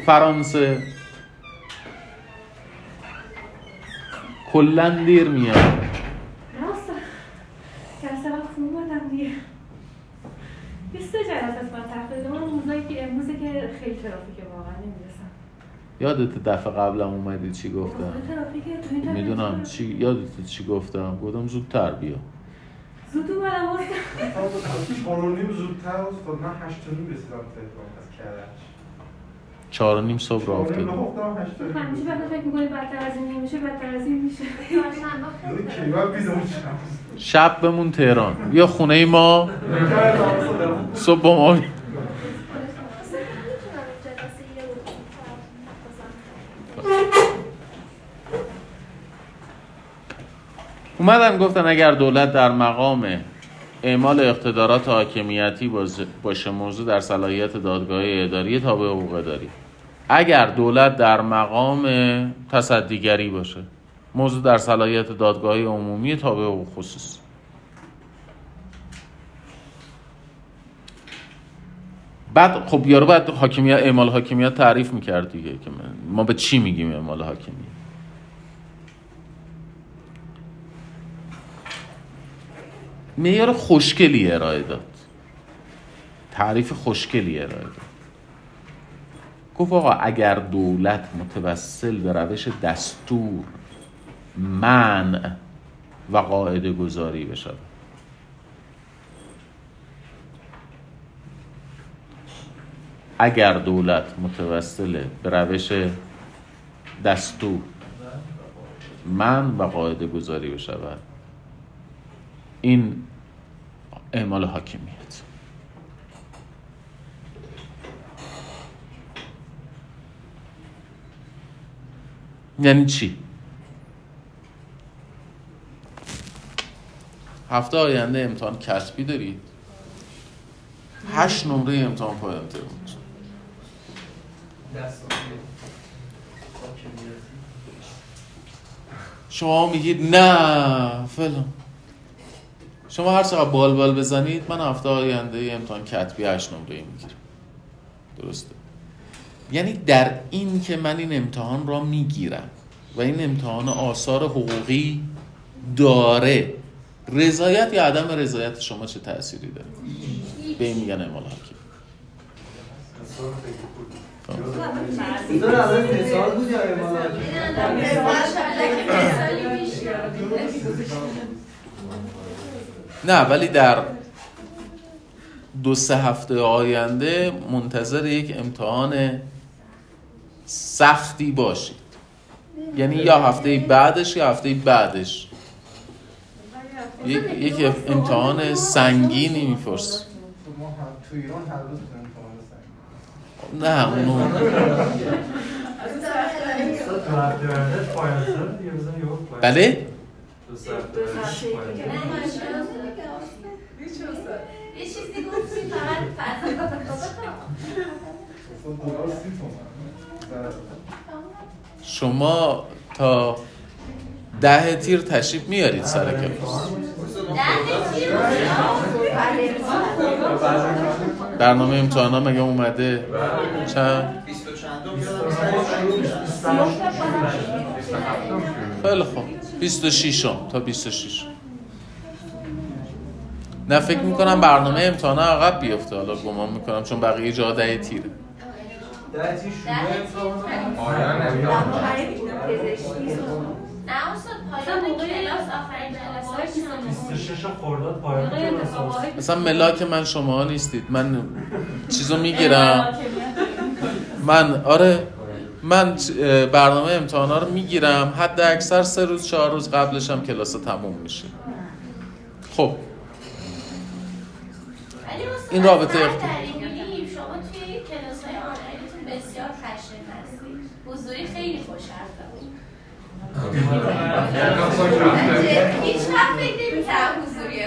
فرانسه. کلا دیر میاد. راست کسرا خوب بودم دیگه. 20 جلسه از من تحقیق اون روزایی که امروزه که خیلی ترافیک واقعا نمی‌رسم. یادت دفعه قبلم اومدی چی گفتم؟ این می‌دونم چی یادت چی گفتم؟ گفتم زودتر بیا. زود اومدم واسه چهار و نیم زودتر استاد من هشت رسیدم تهران از کرج چهار و نیم صبح راه افتادیم. همیشه وقتی فکر می‌کنی بدتر از این نمیشه بدتر از این میشه. شب بمون تهران. بیا خونه ما. صبح با ما. اومدن گفتن اگر دولت در مقام اعمال اقتدارات حاکمیتی باشه موضوع در صلاحیت دادگاه اداری تابع حقوق اداری. اگر دولت در مقام تصدیگری باشه موضوع در صلاحیت دادگاه عمومی تابع حقوق خصوصی بعد خب یارو بعد حاکمیت اعمال حاکمیت تعریف می‌کرد دیگه که من- ما به چی میگیم اعمال حاکمیت؟ معیار خوشگلی ارائه داد. تعریف خوشگلی ارائه داد. گفت آقا اگر دولت متوسل به روش دستور منع و قاعده گذاری بشود. اگر دولت متوسل به روش دستور من و قاعده گذاری بشود. این اعمال حاکمیت یعنی چی؟ هفته آینده امتحان کسبی دارید؟ هشت نمره امتحان پایان ترم شما میگید نه فلان. شما هر چقدر بال بال بزنید من هفته آینده امتحان کتبی هشت نمره می‌گیرم. درسته؟ یعنی در این که من این امتحان را می‌گیرم و این امتحان آثار حقوقی داره رضایت یا عدم رضایت شما چه تأثیری داره؟ به این میگن اعمال حاکم. نه ولی در دو سه هفته آینده منتظر یک امتحان سختی باشید. یعنی یا هفته بعدش یا هفته بعدش. یک, امتحان سنگینی میپرس تو ایران هر روز امتحان سنگ نه اونو. بله. یه چیزی گفتی فقط شما تا ده تیر تشریف میارید سر کلاس. برنامه امتحانا مگه اومده؟ چند؟ خیلی خوب. 26 م تا 26 نه فکر می‌کنم برنامه امتحان عقب بیفته. حالا گمان می‌کنم چون بقیه جا ده تیره. در چی شروع امتحان آیا نمی‌دونم نه استاد پایان کلاس آخرین جلسه 26 خرداد پایان مثلا ملاک من شما نیستید. من چیزو می‌گیرم. من. آره من برنامه امتحانا رو می‌گیرم. حد اکثر سه روز چهار روز قبلش هم کلاس تموم میشه. خب. این رابطه از اخت- در می‌گیم شما توی کلاس های آنلاینتون بسیار خشن هستید حضوری خیلی خوش هیچ وقت فکر نمی‌کردم حضوری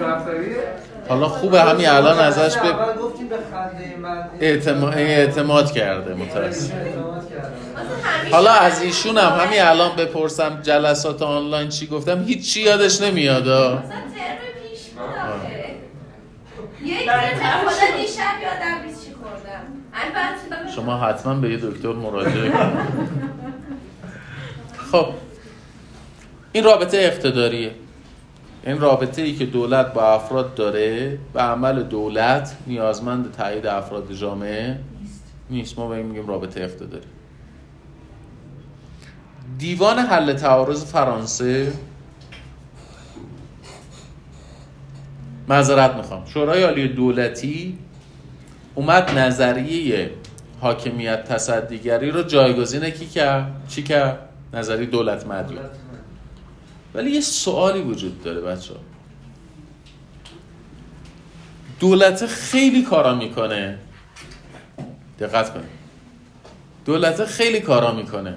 رفتاریه حالا خوبه همین الان ازش به اعتماد, اعتماد کرده متاسف اعتماد کردم واسه همیشه حالا از ایشون هم همین الان بپرسم جلسات آنلاین چی گفتم؟ هیچی یادش نمیاد مثلا ترم پیش بود ترم خدا دیشب یادم نیست چی خوردم البته شما حتما به یه دکتر مراجعه کنید. خب این رابطه اقتداریه. این رابطه ای که دولت با افراد داره و عمل دولت نیازمند تایید افراد جامعه نیست. ما به این میگیم رابطه اقتداری. دیوان حل تعارض فرانسه. معذرت می‌خوام. شورای عالی دولتی اومد نظریه حاکمیت تصدیگری رو جایگزین کی کرد؟ چی کرد؟ نظریه دولت مدیون. ولی یه سوالی وجود داره بچه دولت خیلی کارا می‌کنه. دقت کنید. دولت خیلی کارا می‌کنه.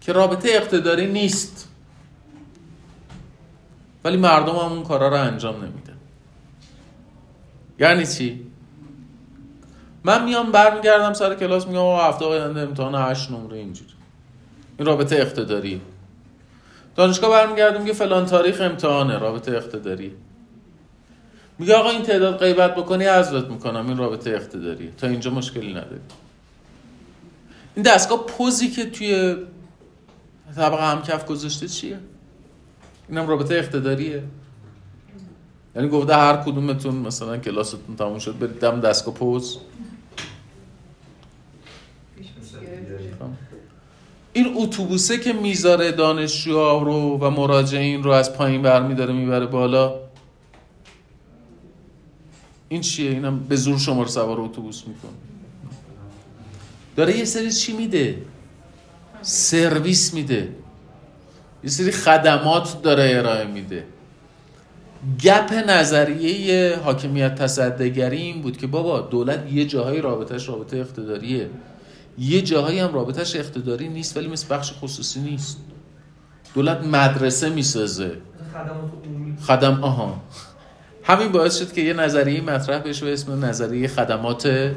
که رابطه اقتداری نیست. ولی مردم هم اون کارا رو انجام نمیدن یعنی چی؟ من میام برمیگردم سر کلاس میگم آقا هفته آینده امتحان 8 نمره اینجوری. این رابطه اقتداری. دانشگاه برمیگردم میگه فلان تاریخ امتحانه رابطه اقتداری. میگه آقا این تعداد غیبت بکنی حذفت می‌کنم این رابطه اقتداری. تا اینجا مشکلی نداری. این دستگاه پوزی که توی طبقه همکف گذاشته چیه؟ اینم رابطه اقتداریه. یعنی گفته هر کدومتون مثلا کلاستون تموم شد برید دم دستگاه پوز. این اتوبوسه که می‌ذاره دانشجوها رو و مراجعین رو از پایین برمیداره می‌بره بالا. این چیه؟ اینم به زور شما رو سوار اتوبوس می‌کنه. داره یه سری چی میده؟ سرویس میده. یه سری خدمات داره ارائه میده. گپ نظریه حاکمیت تصدیگری این بود که بابا دولت یه جاهای رابطش رابطه اقتداریه. یه جاهایی هم رابطش اقتداری نیست ولی مثل بخش خصوصی نیست. دولت مدرسه می‌سازه. خدم آها. همین باعث شد که یه نظریه مطرح بشه به اسم نظریه خدمات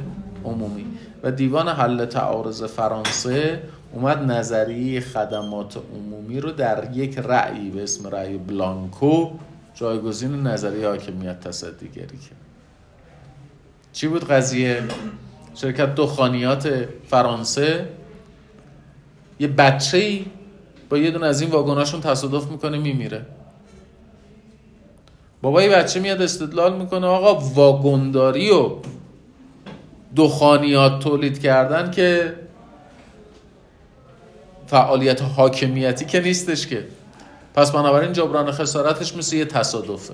عمومی. و دیوان حل تعارض فرانسه اومد نظریه خدمات عمومی رو در یک رأی به اسم رأی بلانکو جایگزین نظریه حاکمیت تصدیگری کرد. چی بود قضیه؟ شرکت دخانیات فرانسه یه بچه ای با یه دونه از این واگناشون تصادف می‌کنه میمیره. بابای بچه میاد استدلال می‌کنه آقا واگنداری و دخانیات تولید کردن که فعالیت حاکمیتی که نیستش که. پس بنابراین جبران خسارتش مثل یه تصادفه.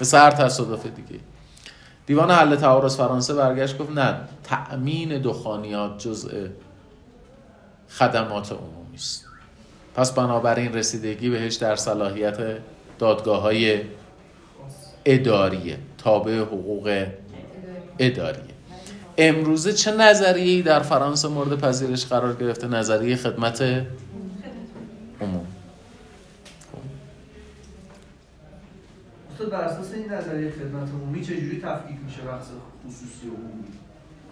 مثل هر تصادف دیگه. دیوان حل تعارض فرانسه برگشت گفت نه تأمین دخانیات جزء خدمات عمومی است. پس بنابراین رسیدگی بهش در صلاحیت دادگاه های اداریه تابع حقوق اداریه. امروزه چه نظریه‌ای در فرانسه مورد پذیرش قرار گرفته؟ نظریه خدمت استاد بر اساس این نظریه خدمت عمومی چجوری تفکیک میشه بخش خصوصی و عمومی؟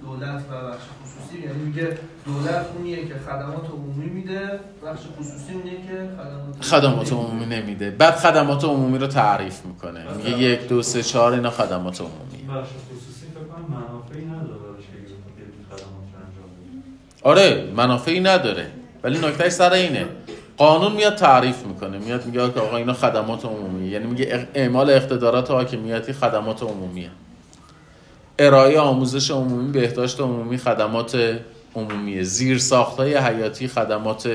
دولت و بخش خصوصی یعنی میگه دولت اونیه که خدمات عمومی میده بخش خصوصی اونیه که خدمات خدمات عمومی نمیده. بعد خدمات عمومی رو تعریف می‌کنه. میگه یک دو سه چهار اینا خدمات عمومی. بخش خصوصی فکر کنم منافعی نداره که خدمات انجام آره منافعی نداره. ولی نکتهش سر اینه. قانون میاد تعریف می‌کنه. میاد میگه که آقا اینا خدمات عمومی. یعنی میگه اعمال اقتدارات حاکمیتی خدمات عمومیه ارائه آموزش عمومی بهداشت عمومی خدمات عمومیه زیر ساختای حیاتی خدمات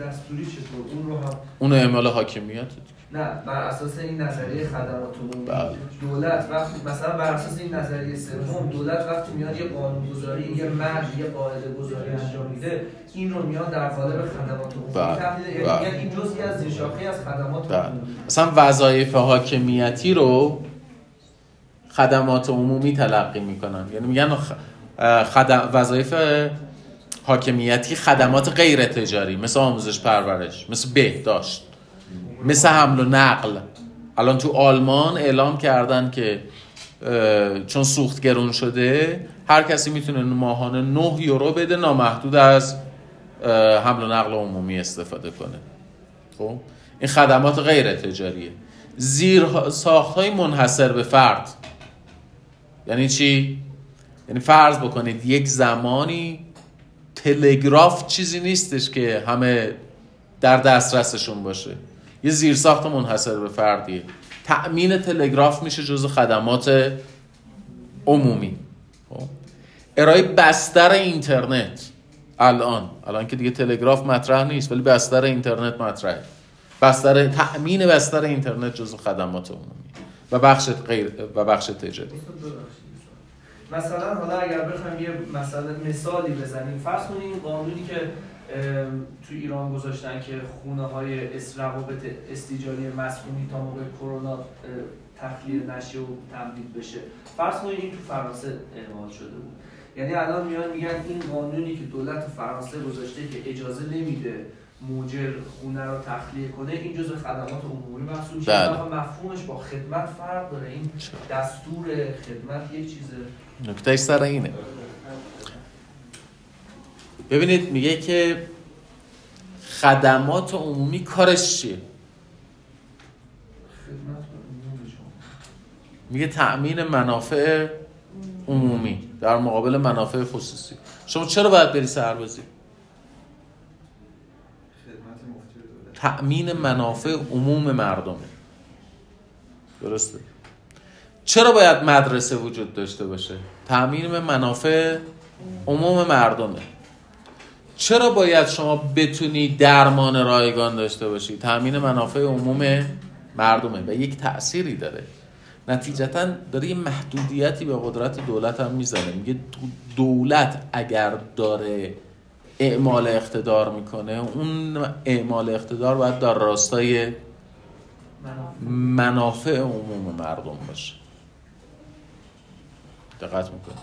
دستوری چطور؟ اون رو هم اون اعمال حاکمیت. نه بر اساس این نظریه خدمات عمومی بله. دولت وقتی مثلا بر اساس این نظریه سوم دولت وقتی میاد یه قانون گذاری یه مرد یه قاعده گذاری انجام میده این رو میاد در قالب خدمات عمومی بله. تبدیل یعنی بله. این جزئی از زیرشاخه از خدمات بله. عمومی مثلا وظایف حاکمیتی رو خدمات عمومی تلقی می‌کنن یعنی میگن خدم وظایف حاکمیتی خدمات غیر تجاری مثل آموزش پرورش مثل بهداشت مثل حمل و نقل. الان تو آلمان اعلام کردن که چون سوخت گرون شده هر کسی می‌تونه ماهانه 9 یورو بده نامحدود از حمل و نقل عمومی استفاده کنه. خب؟ این خدمات غیر تجاریه. زیر ساخت منحصر به فرد. یعنی چی؟ یعنی فرض بکنید یک زمانی تلگراف چیزی نیستش که همه در دسترسشون باشه. یه زیرساخت منحصر به فردیه. تأمین تلگراف میشه جز خدمات عمومی. خب؟ ارائه بستر اینترنت. الان. الان که دیگه تلگراف مطرح نیست ولی بستر اینترنت مطرحه. بستر تأمین بستر اینترنت جز خدمات عمومی. و بخش غیر و بخش تجاری. مثلا حالا اگر بخوایم یه مثلا مثالی بزنیم فرض کنیم قانونی که تو ایران گذاشتن که خونه های روابط استیجاری مسکونی تا موقع کرونا تخلیه نشه و تمدید بشه. فرض کنید این تو فرانسه اعمال شده بود. یعنی الان میان میگن این قانونی که دولت فرانسه گذاشته که اجازه نمیده موجر خونه رو تخلیه کنه این جزء خدمات عمومی محسوب میشه. بله. مفهومش با خدمت فرق داره. این دستور خدمت یک چیزه. نکتهش سر اینه. ببینید میگه که خدمات عمومی کارش چیه. میگه تأمین منافع عمومی در مقابل منافع خصوصی. شما چرا باید بری سربازی؟ تأمین منافع عموم مردمه. درسته؟ چرا باید مدرسه وجود داشته باشه؟ تأمین منافع عموم مردمه. چرا باید شما بتونی درمان رایگان داشته باشی؟ تأمین منافع عموم مردمه و یک تأثیری داره. نتیجتا داره یه محدودیتی به قدرت دولت هم می‌زنه. میگه دو- دولت اگر داره اعمال اقتدار می‌کنه اون اعمال اقتدار باید در راستای منافع عموم مردم باشه. دقت می‌کنه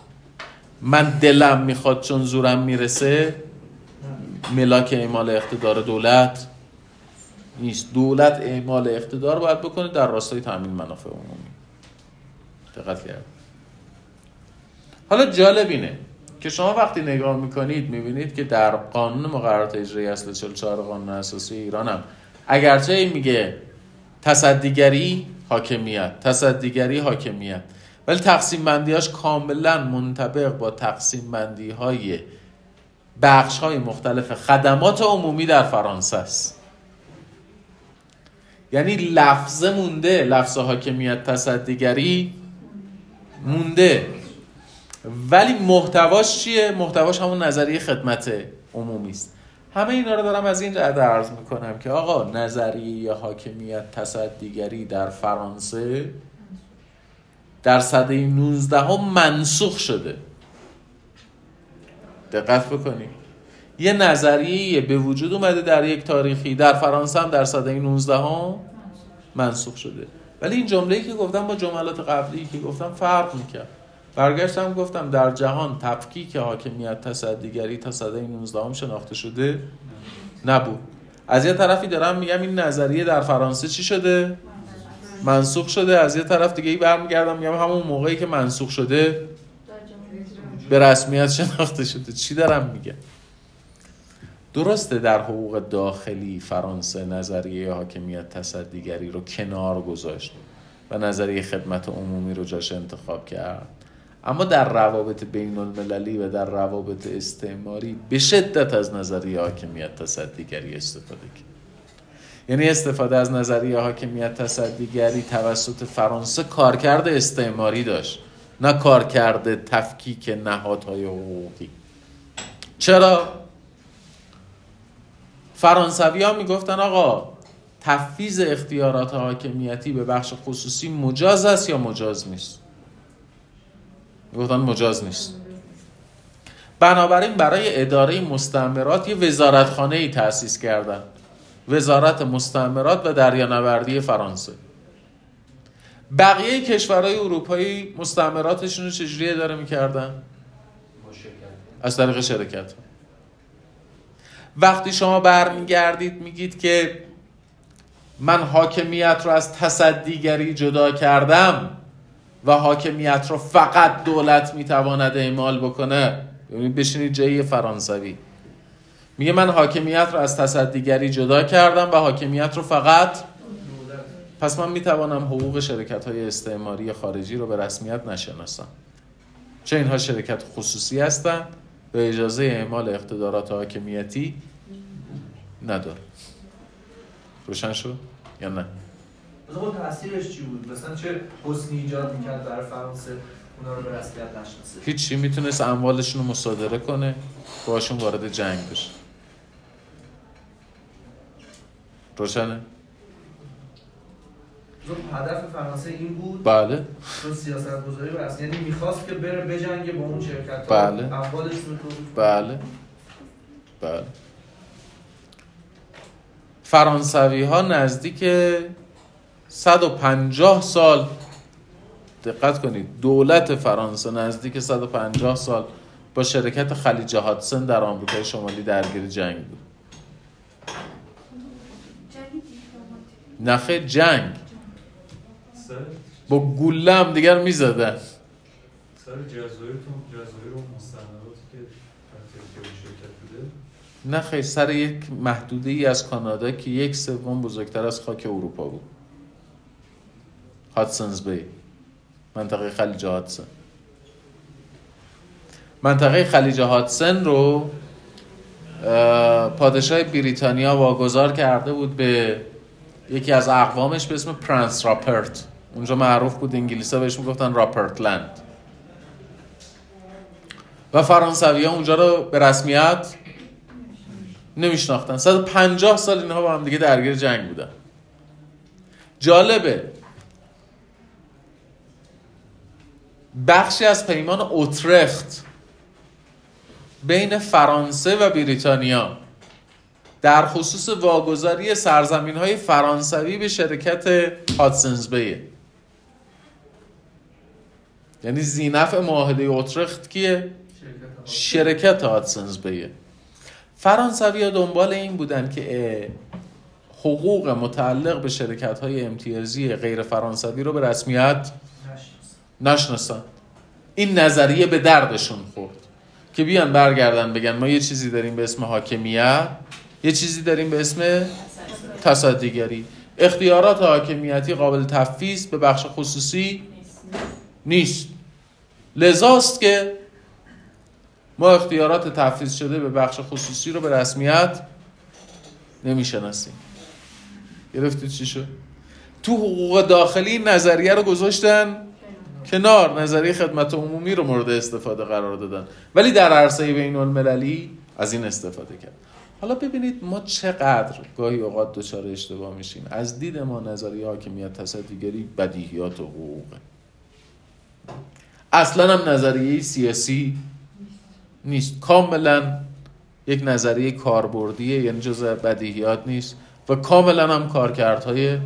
من دلم می‌خواد چون زورم می‌رسه ملاک اعمال اقتدار دولت. نیست. دولت اعمال اقتدار باید بکنه در راستای تامین منافع عمومی. دقت کرد حالا جالب اینه که شما وقتی نگاه می‌کنید می‌بینید که در قانون مقررات اجرایی اصل 44 قانون اساسی ایران هم اگرچه این میگه تصدیگری حاکمیت تصدیگری حاکمیت ولی تقسیم بندیاش کاملا منطبق با تقسیم بندی های بخش های مختلف خدمات عمومی در فرانسه است. یعنی لفظه مونده لفظ حاکمیت تصدیگری مونده. ولی محتواش چیه؟ محتواش همون نظریه خدمت عمومی است. همه اینا رو دارم از این جهت عرض می‌کنم که آقا نظریه حاکمیت تصدیگری در فرانسه در صده 19 هم منسوخ شده. دقت بکنید یه نظریه به وجود اومده در یک تاریخی. در فرانسه هم در صده 19 هم منسوخ شده. ولی این جمله‌ای که گفتم با جملات قبلی که گفتم فرق می‌کرد. برگشتم گفتم در جهان تفکیک حاکمیت تصدیگری تا صده 19 هم شناخته شده نبود. از یه طرفی دارم میگم این نظریه در فرانسه چی شده؟ منسوخ شده. از یه طرف دیگه ای برمیگردم میگم همون موقعی که منسوخ شده به رسمیت شناخته شده. چی دارم میگه؟ درسته در حقوق داخلی فرانسه نظریه حاکمیت تصدیگری رو کنار گذاشت و نظریه خدمت عمومی رو جاش انتخاب کرد. اما در روابط بین المللی و در روابط استعماری به شدت از نظریه حاکمیت تصدیگری استفاده کرد. یعنی استفاده از نظریه حاکمیت تصدیگری توسط فرانسه کارکرد استعماری داشت. نه کارکرد تفکیک نهادهای حقوقی. چرا؟ فرانسوی ها می‌گفتن آقا تفیز اختیارات حاکمیتی به بخش خصوصی مجاز است یا مجاز نیست؟ می‌گفتن مجاز نیست. بنابراین برای اداره مستعمرات یه وزارتخانه ای تأسیس کردن. وزارت مستعمرات و دریانوردی فرانسه. بقیه کشورهای اروپایی مستعمراتشون رو چجوری اداره می‌کردن؟ از طریق شرکت. وقتی شما برمیگردید میگید که من حاکمیت رو از تصدیگری جدا کردم و حاکمیت رو فقط دولت می‌تواند اعمال بکنه ببینید بشینید جایی فرانسوی. میگه من حاکمیت رو از تصدیگری جدا کردم و حاکمیت رو فقط پس من می‌توانم حقوق شرکت های استعماری خارجی رو به رسمیت نشناسم. چه اینها شرکت خصوصی هستند به اجازه اعمال اقتدارات حاکمیتی نداره روشن شد؟ یا نه؟ مثلا تاثیرش چی بود؟ مثلا چه حسنی ایجاد می‌کرد برای فرانسه؟ اونا رو به رسمیت نشناسه. هیچی می‌تونست اموالشون رو مصادره کنه باشون وارد جنگ بشه. روشنه؟ هدف فرانسه این بود بله. چون سیاست گذاری بر یعنی می‌خواست که بره بجنگه با اون شرکت. بله. اموالش بله. بله. فرانسوی ها نزدیک 150 سال دقت کنید دولت فرانسه نزدیک 150 سال با شرکت خلیج هادسن در آمریکای شمالی درگیر جنگ بود. نخه جنگ. با گوله هم دیگر می‌زدن. سر جزایر تو جزایر و مستعمراتی که نه خیلی سر یک محدوده ای از کانادا که یک سوم بزرگتر از خاک اروپا بود. هاتسنز بی منطقه خلیج هاتسن منطقه خلیج هاتسن رو پادشاه بریتانیا واگذار کرده بود به یکی از اقوامش به اسم پرنس راپرت اونجا معروف بود انگلیس ها بهش می‌گفتن راپرت لند و فرانسوی ها اونجا رو به رسمیت نمیشناختن. 150 سال اینها با هم دیگه درگیر جنگ بودن. جالبه. بخشی از پیمان اوترخت بین فرانسه و بریتانیا در خصوص واگذاری سرزمین های فرانسوی به شرکت هاتسنز بیه یعنی زینف معاهده اوترخت کیه؟ شرکت هاتسنز بیه فرانسوی ها دنبال این بودن که حقوق متعلق به شرکت های امتیازی غیر فرانسوی رو به رسمیت نشناسن. این نظریه به دردشون خورد. که بیان برگردن بگن ما یه چیزی داریم به اسم حاکمیت یه چیزی داریم به اسم تصدیگری. اختیارات حاکمیتی قابل تفیز به بخش خصوصی نیست. لذاست که ما اختیارات تفیز شده به بخش خصوصی رو به رسمیت نمی‌شناسیم. گرفتید چی شد؟ تو حقوق داخلی نظریه رو گذاشتن کنار نظریه خدمت عمومی رو مورد استفاده قرار دادن. ولی در عرصه بین المللی از این استفاده کرد. حالا ببینید ما چقدر گاهی اوقات دچار اشتباه میشیم. از دید ما نظریه حاکمیت تصدیگری بدیهیات و حقوقه. اصلا هم نظریه سیاسی نیست. کاملا یک نظریه کاربردیه یعنی جز بدیهیات نیست و کاملا هم کارکردهای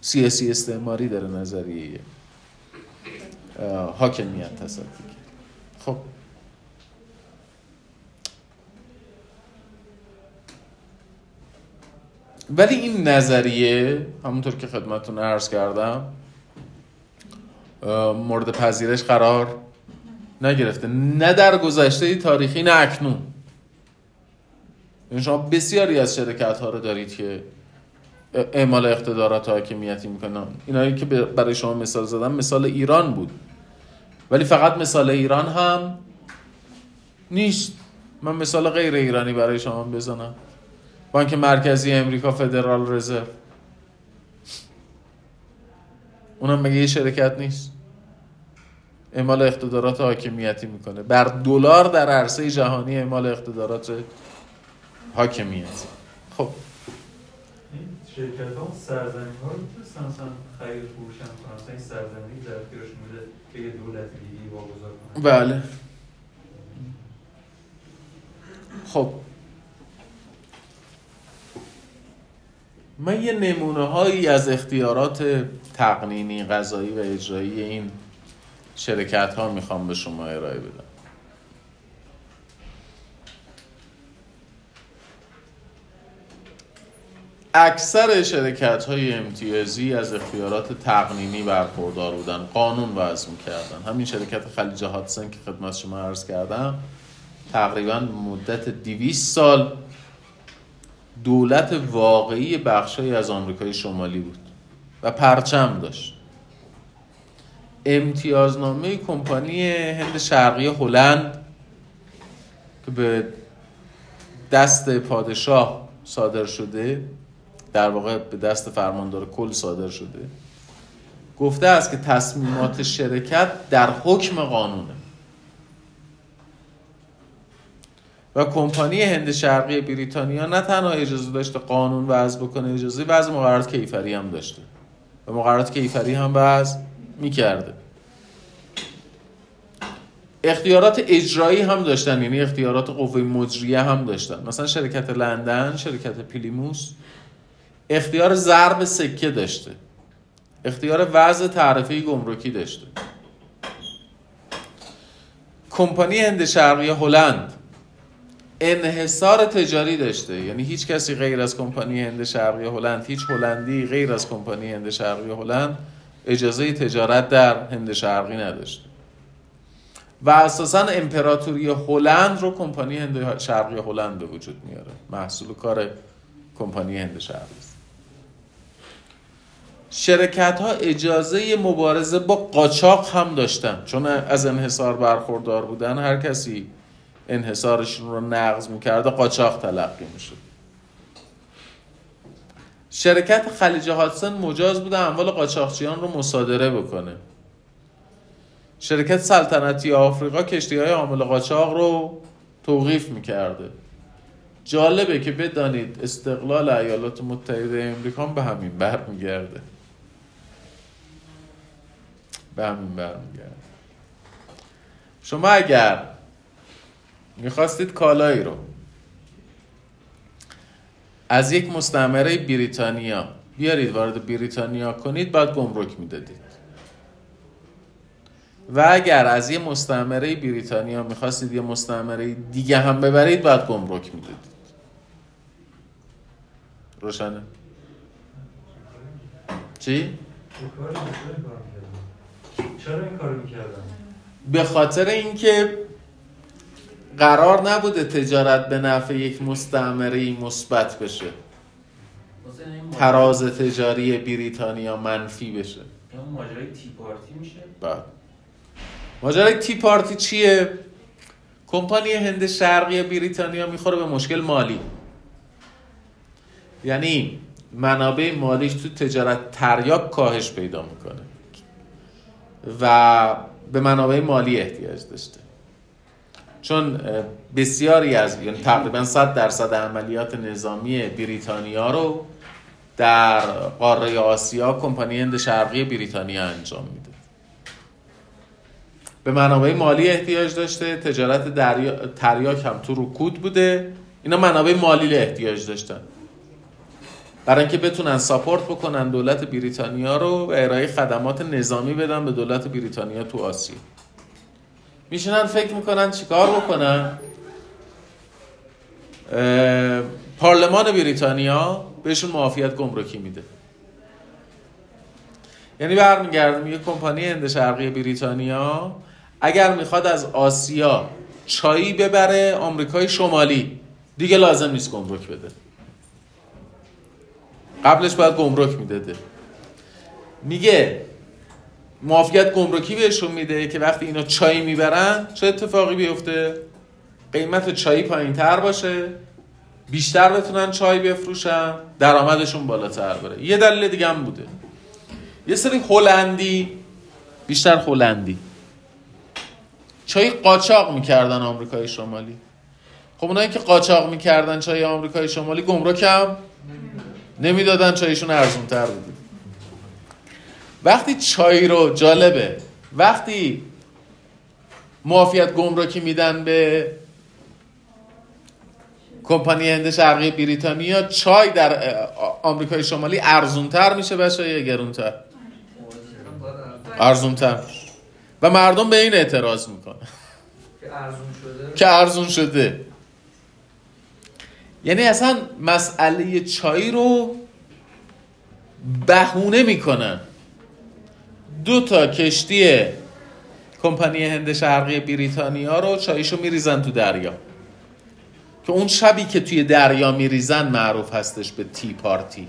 سیاسی استعماری داره نظریه حاکمیت تصدیگری خب. ولی این نظریه همونطور که خدمتتون عرض کردم مورد پذیرش قرار نگرفته. نه در گذشته تاریخی نه اکنون. یعنی شما بسیاری از شرکت ها رو دارید که اعمال اقتدارات حاکمیتی می‌کنن. اینایی که برای شما مثال زدم مثال ایران بود. ولی فقط مثال ایران هم نیست. من مثال غیر ایرانی برای شما بزنم. بانک مرکزی امریکا فدرال رزرو. اونم مگه یه شرکت نیست؟ اعمال اقتدارات حاکمیتی می‌کنه. بر دلار در عرصه جهانی اعمال اقتدارات حاکمیتی. خب. شرکت ها سرزمین ها رو می‌تونستن مثلا خرید فروشن کنن. مثلا این سرزمینی در اختیارش بوده که یه دولت دیگه واگذار کنن بله. خب. من یه نمونه هایی از اختیارات تقنینی قضایی و اجرایی این شرکت ها می‌خوام به شما ارائه بدم اکثر شرکت های امتیازی از اختیارات تقنینی برخوردار بودن قانون وضع می‌کردن. همین شرکت خلیج هاتسن که خدمت شما عرض کردم تقریبا مدت 200 سال دولت واقعی بخشی از آمریکای شمالی بود و پرچم داشت. امتیازنامه کمپانی هند شرقی هلند که به دست پادشاه صادر شده در واقع به دست فرماندار کل صادر شده گفته است که تصمیمات شرکت در حکم قانونه. و کمپانی هند شرقی بریتانیا نه تنها اجازه داشته قانون وضع بکنه اجازه وضع مقررات کیفری هم داشته. و مقررات کیفری هم وضع می‌کرده. اختیارات اجرایی هم داشتن یعنی اختیارات قوه مجریه هم داشتن. مثلا شرکت لندن شرکت پیلیموس. اختیار ضرب سکه داشته. اختیار وضع تعرفه گمرکی داشته. کمپانی هند شرقی هلند. انحصار تجاری داشته. یعنی هیچ کسی غیر از کمپانی هند شرقی هلند هیچ هلندی غیر از کمپانی هند شرقی هلند اجازه تجارت در هند شرقی نداشته و اساسا امپراتوری هلند رو کمپانی هند شرقی هلند به وجود میاره. محصول کار کمپانی هند شرقی است. شرکت ها اجازه مبارزه با قاچاق هم داشتن. چون از انحصار برخوردار بودن هر کسی انحصارشون رو نقض می‌کرده قاچاق تلقی میشه شرکت خلیج هاتسن مجاز بوده اموال قاچاقچیان رو مصادره بکنه. شرکت سلطنتی آفریقا کشتی های عامل قاچاق رو توقیف می‌کرده. جالبه که بدانید استقلال ایالات متحده امریکا به همین برمیگرده به همین برمیگرده شما اگر می‌خواستید کالایی رو از یک مستعمره بریتانیا. بیارید وارد بریتانیا کنید بعد گمرک می‌دادید. و اگر از یه مستعمره بریتانیا می‌خواستید یه مستعمره دیگه هم ببرید بعد گمرک می‌دادید. روشنه؟ چی؟ چرا این کارو می‌کردن؟ به خاطر اینکه قرار نبوده تجارت به نفع یک مستعمره مثبت بشه. تراز تجاری بریتانیا منفی بشه. ماجرای تی پارتی میشه؟ بله ماجرای تی پارتی چیه؟ کمپانی هند شرقی بریتانیا می‌خوره به مشکل مالی. یعنی منابع مالیش تو تجارت تریاک کاهش پیدا می‌کنه. و به منابع مالی احتیاج داشته. چون بسیاری از یعنی تقریبا 100 درصد عملیات نظامی بریتانیا رو در قاره آسیا کمپانی هند شرقی بریتانیا انجام میده. به منابع مالی احتیاج داشته تجارت دریا... تریاک هم تو رکود بوده. اینا منابع مالی احتیاج داشتن. برای اینکه بتونن ساپورت بکنن دولت بریتانیا رو و ارائه خدمات نظامی بدن به دولت بریتانیا تو آسیا. میشنن فکر می‌کنن چیکار بکنن. پارلمان بریتانیا بهشون معافیت گمرکی میده. یعنی برمیگردیم یه کمپانی هند شرقی بریتانیا اگر می‌خواد از آسیا چایی ببره آمریکای شمالی دیگه لازم نیست گمرک بده. قبلش باید گمرک می‌داده. میگه معافیت گمرکی بهشون میده که وقتی اینا چای می‌برن چه اتفاقی بیفته؟ قیمت چای پایین تر باشه بیشتر بتونن چای بفروشن درآمدشون بالاتر بره. یه دلیل دیگه هم بوده. یه سری هلندی بیشتر هلندی چای قاچاق می‌کردن آمریکای شمالی. خب اونایی که قاچاق می‌کردن چای آمریکای شمالی گمرک هم نمی‌دادن چایشون ارزون تر بود. وقتی چای رو جالبه وقتی معافیت گمرکی میدن به کمپانی هند شرقی بریتانیا چای در آمریکای شمالی ارزونتر میشه بشه یا گرونتر؟ ارزونتر. و مردم به این اعتراض می‌کنه که ارزون شده؟ که ارزون شده. یعنی اصلا مسئله چای رو بهونه می‌کنن. دو تا کشتی کمپانی هند شرقی بریتانیا رو چایشو میریزن تو دریا. که اون شبی که توی دریا میریزن معروف هستش به تی پارتی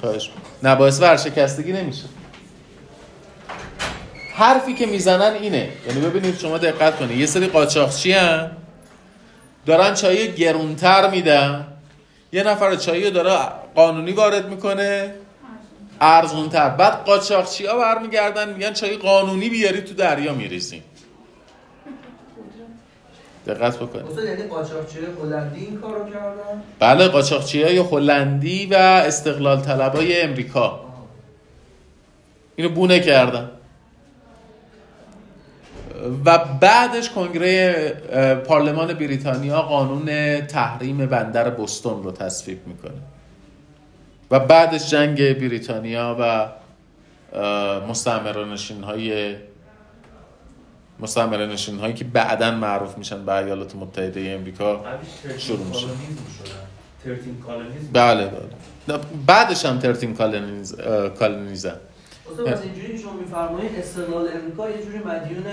خواهش نه باعث ورشکستگی نمیشه. حرفی که می‌زنن اینه. یعنی ببینید شما دقت کنید. یه سری قاچاقچی هم دارن چای گرونتر میدن. یه نفر چایی داره قانونی وارد می‌کنه. ارزونتر. بعد قاچاقچی ها برمیگردن میگن چای قانونی بیاری تو دریا میریزیم. دقت بکنید. یعنی قاچاقچی هلندی این کارو کردن؟ بله قاچاقچی های هلندی و استقلال طلبای امریکا. اینو بونه کردن. و بعدش کنگره پارلمان بریتانیا قانون تحریم بندر بوستون رو تصویب می‌کنه. و بعدش جنگ بریتانیا و مستعمره نشین های مستعمره نشین هایی که بعدا معروف میشن به ایالات متحده امریکا شروع میشه. بله بله. بعدش هم ترتین اصلا از اینجوری شما میفرمایید استقلال امریکا یه جوری مدیون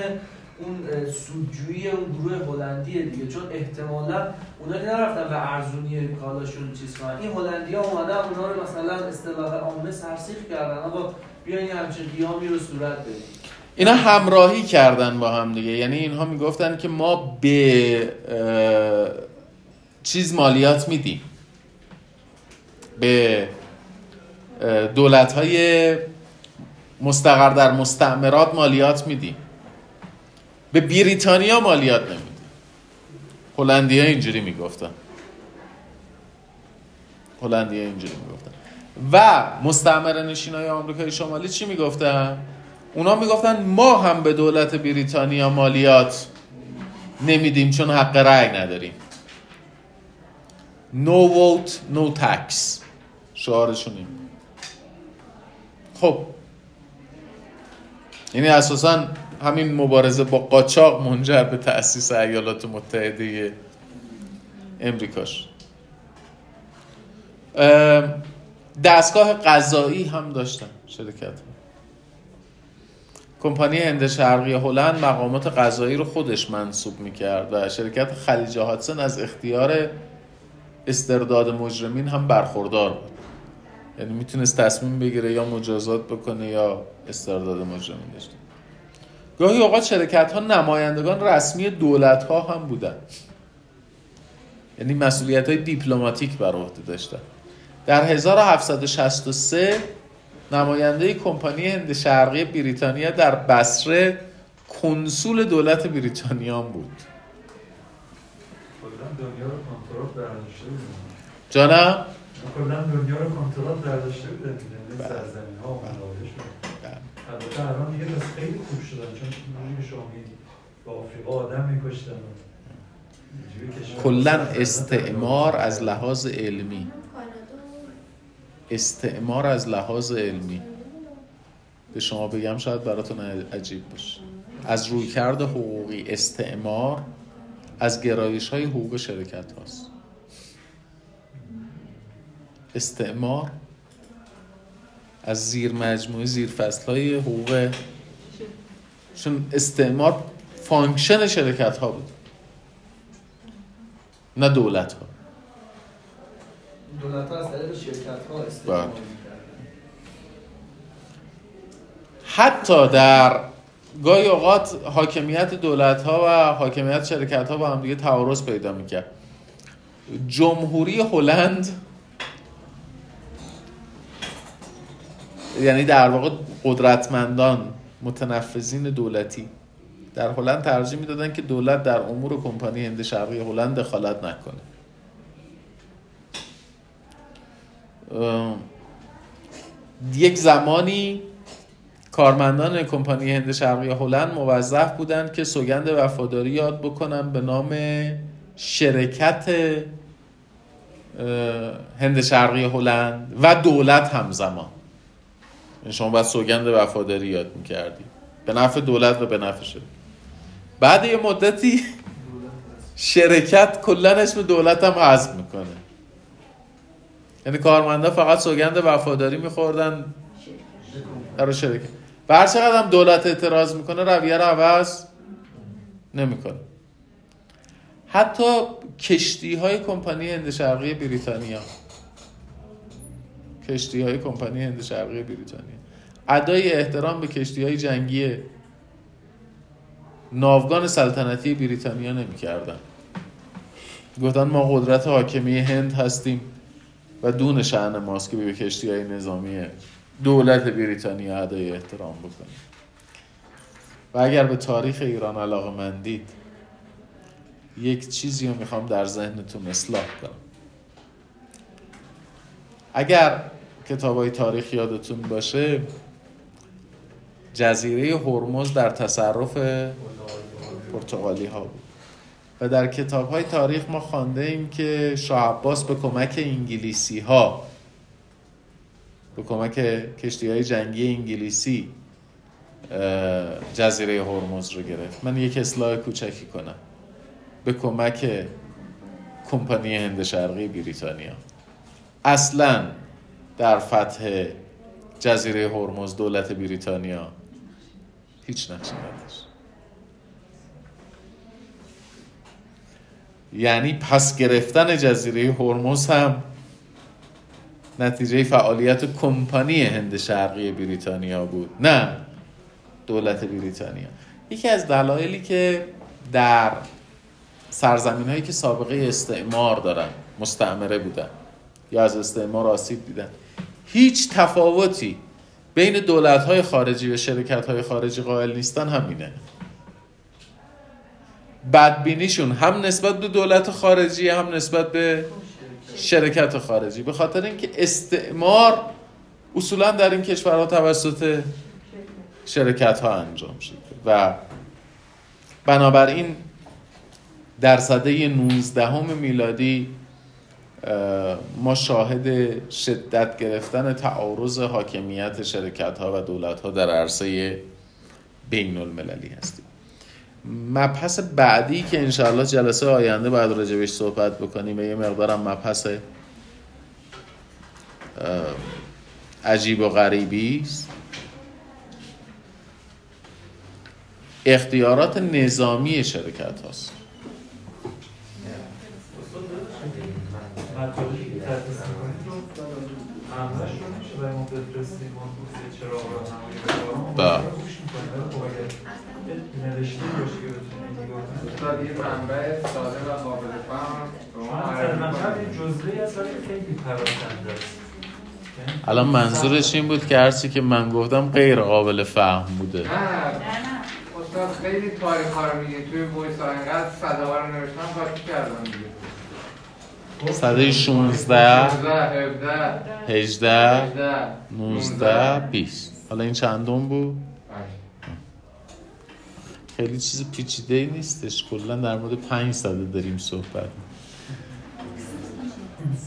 اون سودجویی اون گروه هلندیه دیگه. چون احتمالا اونا نرفتن به ارزونی کالاشون چیز کنن. این هلندی ها اومدن اونا رو مثلا اصطلاح عامه سرسیخ کردن. آقا بیاین همچین قیامی رو صورت بدیم. اینا همراهی کردن با هم دیگه. یعنی اینها می‌گفتن که ما به چیز مالیات میدیم. به دولت های مستقر در مستعمرات مالیات میدیم. به بریتانیا مالیات نمیدیم هلندی ها اینجوری می‌گفتن. هلندی ها اینجوری می‌گفتن. و مستعمره نشین های آمریکای شمالی چی می‌گفتن؟ اونا می‌گفتن ما هم به دولت بریتانیا مالیات نمیدیم چون حق رأی نداریم. No vote no tax. شعارشون این خب. یعنی اساسا همین مبارزه با قاچاق منجر به تأسیس ایالات متحده امریکاش. دستگاه قضایی هم داشتن شرکت کمپانی هند شرقی هلند مقامات قضایی رو خودش منصوب می‌کرد و شرکت خلیج هاتسن از اختیار استرداد مجرمین هم برخوردار بود. یعنی می‌تونست تصمیم بگیره یا مجازات بکنه یا استرداد مجرمین داشته. گاهی اوقات شرکت ها نمایندگان رسمی دولت ها هم بودن. یعنی مسئولیت های دیپلماتیک بر عهده داشتن. در 1763 نماینده کمپانی هند شرقی بریتانیا در بصره کنسول دولت بریتانیا بود. جانم؟ دنیا رو کنترل برداشته بودن سرزمین ها و منابعش البته الان دیگه بس خیلی خوب شدن چون اینجوری شما با آفریقا آدم میکشتن. کلا استعمار از لحاظ علمی. استعمار از لحاظ علمی. به شما بگم شاید براتون عجیب باشه. از روی کرد حقوقی استعمار از گرایش های حقوق شرکت هاست استعمار از زیر مجموعه زیر فصل های حقوق چون استعمار function شرکت ها بود. نه دولت ها دولت ها از طریق شرکت ها بله. حتی در گاهی اوقات حاکمیت دولت ها و حاکمیت شرکت ها با هم دیگه تعارض پیدا می‌کرد. جمهوری هلند یعنی در واقع قدرتمندان متنفذین دولتی. در هلند ترجیح می‌دادن که دولت در امور کمپانی هند شرقی هلند دخالت نکنه. یک زمانی کارمندان کمپانی هند شرقی هلند موظف بودند که سوگند وفاداری یاد بکنن به نام شرکت هند شرقی هلند و دولت همزمان. شما باید سوگند وفاداری یاد می‌کردی. به نفع دولت و به نفع شرکت. بعد یه مدتی شرکت کلا اسم دولت هم حذف می‌کنه. یعنی کارمندا فقط سوگند وفاداری میخوردن. در شرکت. هر چقدر هم دولت اعتراض می‌کنه رویه رو عوض نمی‌کنه. حتی کشتی های کمپانی هند شرقی بریتانیا. کشتی های کمپانی هند شرقی بریتانیا. ادای احترام به کشتی های جنگی ناوگان سلطنتی بریتانیا نمی‌کردن. گفتن ما قدرت حاکمی هند هستیم و دون شعن ماست که به کشتی های نظامی دولت بریتانیا ادای احترام بکنیم. و اگر به تاریخ ایران علاقه مندید یک چیزی رو می‌خوام در ذهنتون اصلاح کنم. اگر کتاب های تاریخ یادتون باشه جزیره هرمز در تصرف پرتغالی ها بود. و در کتاب های تاریخ ما خوانده ایم که شاه عباس به کمک انگلیسی ها به کمک کشتی های جنگی انگلیسی جزیره هرمز رو گرفت. من یک اصلاح کوچکی کنم. به کمک کمپانی هند شرقی بریتانیا. اصلا در فتح جزیره هرمز دولت بریتانیا. هیچ نقشی نداشت. یعنی پس گرفتن جزیره هرمز هم نتیجه فعالیت کمپانی هند شرقی بریتانیا بود. نه دولت بریتانیا. یکی از دلایلی که در سرزمین هایی که سابقه استعمار دارن مستعمره بودن یا از استعمار آسیب دیدن هیچ تفاوتی بین دولت های خارجی و شرکت های خارجی قائل نیستن همینه. بدبینیشون هم نسبت به دولت خارجی هم نسبت به شرکت خارجی. به خاطر اینکه استعمار اصولا در این کشورها توسط شرکت ها انجام شده و بنابراین در سده 19 میلادی ما شاهد شدت گرفتن تعارض حاکمیت شرکت ها و دولت ها در عرصه بین المللی هستیم. مبحث بعدی که انشاءالله جلسه آینده باید راجبش صحبت بکنیم و یه مقدارم مبحث عجیب و غریبی است. اختیارات نظامی شرکت هاست مطالبی که تدریس می‌کنید رو همراهش رو میشه برای ما بفرستید ما توی چراغ راهنمایی به کارمون. گوش می‌کنیم. ولی خب اگر یه نوشته باشه که بتونید نگاه کنید استاد یه منبع ساده و قابل فهم به ما چون معرفی مثلا کنید. یه جزوه‌ای از ولی خیلی پراکنده است. الان منظورش این بود که هرچی که من گفتم غیر قابل فهم بوده. نه. استاد خیلی تاریخ ها رو میگه. توی وایس ها اینقدر صده ها رو نوشتم قاطی کردم؟ دیگه صده 16 17 17 18 18 19 20 حالا این چندم بود؟ خیلی چیز پیچیده ای نیستش. کلا در مورد 5 صده داریم صحبت.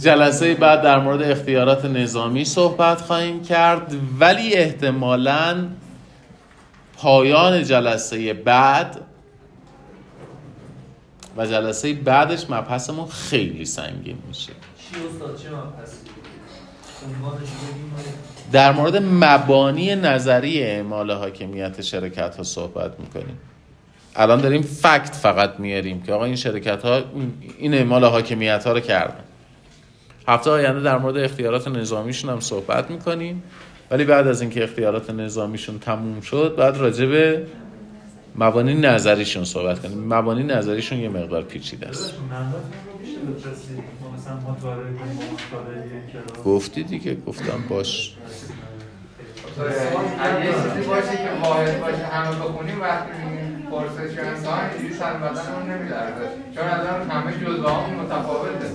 جلسه بعد در مورد اختیارات نظامی صحبت خواهیم کرد. ولی احتمالا پایان جلسه بعد و جلسه بعدش مبحثمون خیلی سنگین میشه. در مورد مبانی نظری اعمال حاکمیت شرکت ها صحبت می‌کنیم. الان داریم فکت فقط میاریم که آقا این شرکت ها این اعمال حاکمیت ها رو کردن. هفته آینده در مورد اختیارات نظامیشون هم صحبت می‌کنیم. ولی بعد از اینکه اختیارات نظامیشون تموم شد بعد راجع به مبانی نظریشون صحبت کنیم. مبانی نظریشون یه مقدار پیچیده است. گفتی دیگه گفتم باش. اگه یه چیزی باشه که واحد باشه همه بخونیم وقتی میگیم پرسش اینجوری سر بدنمون نمیلرزه. چون الان همه جزوه همون متفاوته.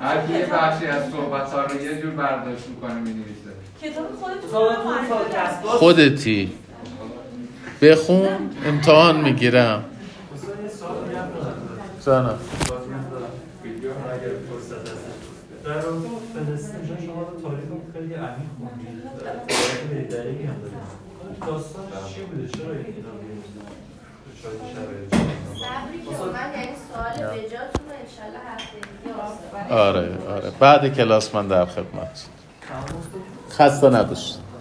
هر کی یه بخشی از صحبت ها رو یه جور برداشت می‌کنه می‌نویسه. کتاب خودتی. بخون امتحان می‌گیرم. جانم تاریخ خیلی عمیق رو آره آره. بعد کلاس من در خدمت خسته نباشید.